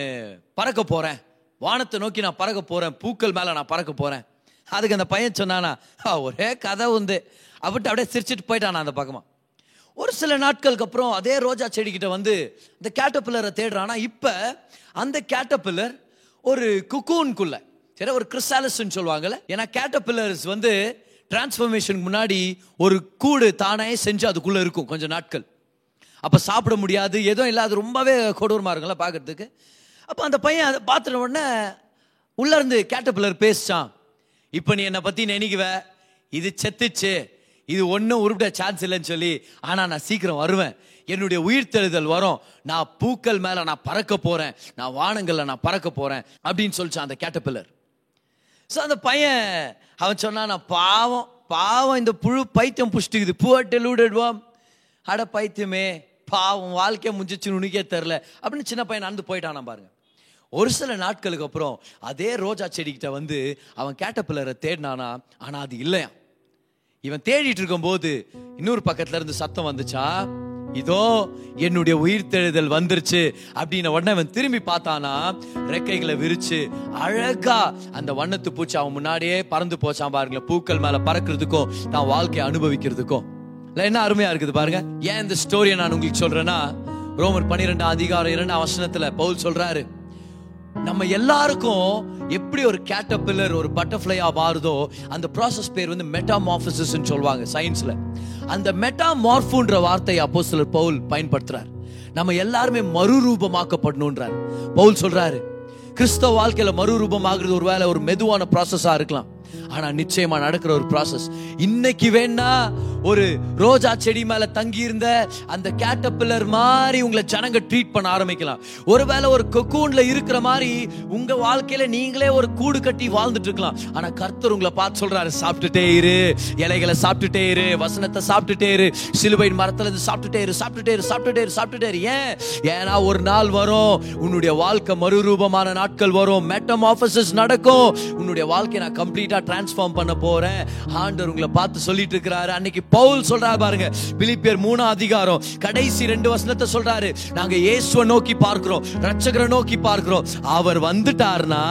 பறக்க போகிறேன் வானத்தை நோக்கி நான் பறக்க போகிறேன் பூக்கள் மேலே நான் பறக்க போகிறேன் அதுக்கு அந்த பையன் சொன்னானா ஒரே கதை உண்டு. அப்படின்ட்டு அப்படியே சிரிச்சிட்டு போயிட்டானா அந்த பக்கமாக ஒரு சில நாட்களுக்கு அப்புறம் அதே ரோஜா செடிக்கிட்ட வந்து இந்த கேட்டபில்லரை தேடுறானா இப்போ அந்த கேட்டபில்லர் ஒரு குக்கூன்குள்ள சரி ஒரு கிறிஸ்டாலஸ்ன்னு சொல்லுவாங்கல்ல ஏன்னா கேட்டபில்லர்ஸ் வந்து டிரான்ஸ்ஃபர்மேஷனுக்கு முன்னாடி ஒரு கூடு தானே செஞ்சு அதுக்குள்ளே இருக்கும் கொஞ்சம் நாட்கள். அப்போ சாப்பிட முடியாது எதுவும் இல்லாது ரொம்பவே கொடூரமாக இருக்கும்ல பார்க்குறதுக்கு அப்போ அந்த பையன் அதை பார்த்துன உடனே உள்ளேருந்து இருந்து கேட்டபில்லர் பேசிச்சான். இப்போ நீ என்னை பற்றி நினைக்குவ இது செத்துச்சு. இது ஒன்றும் உருப்பிட சான்ஸ் இல்லைன்னு சொல்லி ஆனால் நான் சீக்கிரம் வருவேன். என்னுடைய உயிர்த்தெழுதல் வரும். நான் பூக்கள் மேலே நான் பறக்க போகிறேன் நான் வானங்களில் நான் பறக்க போகிறேன் அப்படின்னு சொல்லிச்சான் அந்த கேட்டப்பில்லர் ஸோ அந்த பையன் அவன் சொன்னான் "நான் பாவம் பாவம் இந்த புழு பைத்தியம் புஷ்டிக்குது புவர் டெலூடட்வாம் அட பைத்தியமே பாவம் வாழ்க்கை முடிஞ்சிச்சு உனக்கே தெரில அப்படின்னு சின்ன பையன் நடந்து போயிட்டானா பாருங்க. ஒரு சில நாட்களுக்கு அப்புறம் அதே ரோஜா செடிக்கிட்ட வந்து அவன் கேட்டபில்லரை தேடினானா ஆனால் அது இல்லையா இவன் தேடிட்டு இருக்கும்போது இன்னொரு பக்கத்துல இருந்து சத்தம் வந்துச்சா? இதோ என்னுடைய உயிர்த்தெழுதல் வந்துருச்சு அப்படின்னு உடனே அவன் திரும்பி பார்த்தானா? ரெக்கைகளை விரிச்சு அழகா அந்த வண்ணத்து பூச்சி அவன் முன்னாடியே பறந்து போச்சான் பாருங்களேன். பூக்கள் மேல பறக்கிறதுக்கும் தான் வாழ்க்கையை அனுபவிக்கிறதுக்கும். இல்லை என்ன அருமையா இருக்குது பாருங்க. ஏன் இந்த ஸ்டோரியை நான் உங்களுக்கு சொல்றேன்னா ரோமர் பன்னிரெண்டாம் அதிகாரம் இரண்டாம் வசனத்துல பவுல் சொல்றாரு. நம்ம எல்லாருக்கும் எப்படி ஒரு கேட்டபில்லர் ஒரு பட்டர்ஃப்ளையா மாறுதோ அந்த ப்ராசஸ் பேர் வந்து மெட்டாமார்பிசிஸ் சொல்லுவாங்க சயின்ஸ்ல அந்த மெட்டாமார்ஃபுன்ற வார்த்தையை அப்போ சிலர் பவுல் பயன்படுத்துறார். நம்ம எல்லாருமே மறுரூபமாக்கப்படணுன்றார். பவுல் சொல்றாரு கிறிஸ்தவ வாழ்க்கையில மறுரூபமாகிறது ஒருவேளை ஒரு மெதுவான ப்ராசஸா இருக்கலாம். ஆனா நிச்சயமா நடக்கிற ஒரு ப்ராசஸ் இன்னைக்கு வேணா ஒரு ரோஜா செடி மேல தங்கி இருந்த அந்த கேட்டபில்லர் மாதிரி உங்களை ஜனங்க ட்ரீட் பண்ண ஆரம்பிக்கலாம். ஒருவேளை ஒரு கொக்கூன்ல இருக்கிற மாதிரி உங்க வாழ்க்கையில நீங்களே ஒரு கூடு கட்டி வாழ்ந்துட்டு இருக்கலாம். ஆனா கர்த்தர் உங்களை பார்த்து சொல்றாரு சாப்பிட்டுட்டே இரு. இலைகளை சாப்பிட்டுட்டே இரு. வசனத்தை சாப்பிட்டுட்டே இரு. சிலுவையின் மரத்துல இருந்து சாப்பிட்டுட்டே இரு சாப்பிட்டுட்டே இரு சாப்பிட்டுட்டே இரு சாப்பிட்டுட்டே இரு. ஏன்? ஏன்னா ஒரு நாள் வரும் உன்னுடைய வாழ்க்கை மறுரூபமான நாட்கள் வரும். மெட்டம் ஆஃபீஸஸ் நடக்கும். உன்னுடைய வாழ்க்கையை நான் கம்ப்ளீட்டா டிரான்ஸ்ஃபார்ம் பண்ண போறேன். ஆண்டவர் உங்களை பார்த்து சொல்லிட்டு இருக்கிறாரு. அன்னைக்கு பவுல் சொல்றாரு பாருங்க பிலிப்பியர் மூணாம் அதிகாரம் கடைசி ரெண்டு வசனத்தை சொல்றாரு. நாங்க இயேசுவை நோக்கி பார்க்கிறோம் ரட்சகரை நோக்கி பார்க்கிறோம். அவர் வந்துட்டார்னா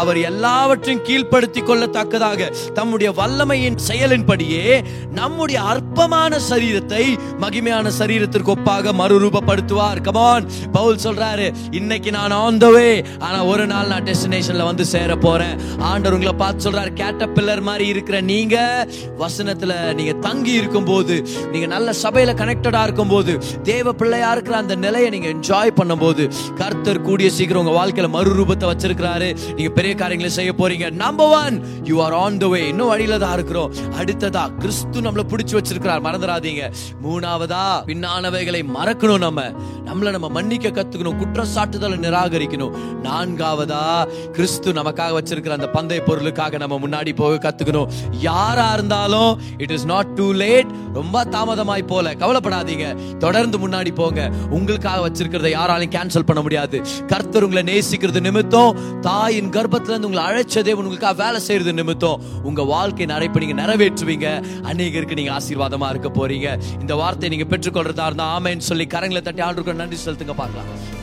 அவர் எல்லாவற்றையும் கீழ்ப்படுத்தி கொள்ளத்தக்கதாக தம்முடைய வல்லமையின் செயலின்படியே நம்முடைய அற்பமான சரீரத்தை மகிமையான சரீரத்திற்கு ஒப்பாக மறுரூபப்படுத்துவார். கமான் பவுல் சொல்றாரு இன்னைக்கு நான் ஆன் த வே ஆனா ஒரு நாள் நான் டெஸ்டினேஷன்ல வந்து சேர போறேன். ஆண்டவர் உங்களை பார்த்து சொல்றாரு கேட்டபில்லர் மாதிரி இருக்கிற நீங்க வசனத்துல நீங்க தங்கி இருக்கும் போது நீங்க நல்ல சபையில கனெக்டடா இருக்கும் போது தேவ பிள்ளையா இருக்கிற அந்த நிலையை நீங்க என்ஜாய் பண்ணும் போது கர்த்தர் கூடிய சீக்கிரம் உங்க வாழ்க்கையில மறுரூபத்தை வச்சிருக்கிறாரு. நீங்க பெரிய காரியங்களை செய்ய போறீங்க. Number one you are on the way இன்னும் வழியில தான் இருக்கிறோம். அடுத்ததா கிறிஸ்து நம்மள பிடிச்சு வச்சிருக்கிறார். மறந்துடாதீங்க. மூணாவதா பின்னானவைகளை மறக்கணும் நம்ம. நம்மள நம்ம மன்னிக்க கத்துக்கணும். குற்றச்சாட்டுதலை நிராகரிக்கணும். நான்காவதா கிறிஸ்து நமக்காக வச்சிருக்கிற அந்த பந்தய பொருளுக்காக நம்ம முன்னாடி போக கத்துக்கணும். யாரா இருந்தாலும் it is not too late ரொம்ப தாமதமாய் போல. கவலைப்படாதீங்க. தொடர்ந்து முன்னாடி போங்க. உங்களுக்காக வச்சிருக்கிறத யாராலையும் கேன்சல் பண்ண முடியாது. கர்த்தர் உங்களை நேசிக்கிறது நிமித்தம். தாயின் கர்ப்பத்துல இருந்து உங்களை அழைச்சதே உங்களுக்காக வேலை செய்யறது நிமித்தம். உங்க வாழ்க்கை நடைப்ப நீங்க நிறைவேற்றுவீங்க. அநேகருக்கு நீங்க ஆசீர்வாதமா இருக்க போறீங்க. இந்த வார்த்தையை நீங்க பெற்றுக்கொள்றதா இருந்தா ஆமைன்னு சொல்லி கரங்களை தட்டி ஆண்டு நன்றி செலுத்துங்க பார்க்கலாம்.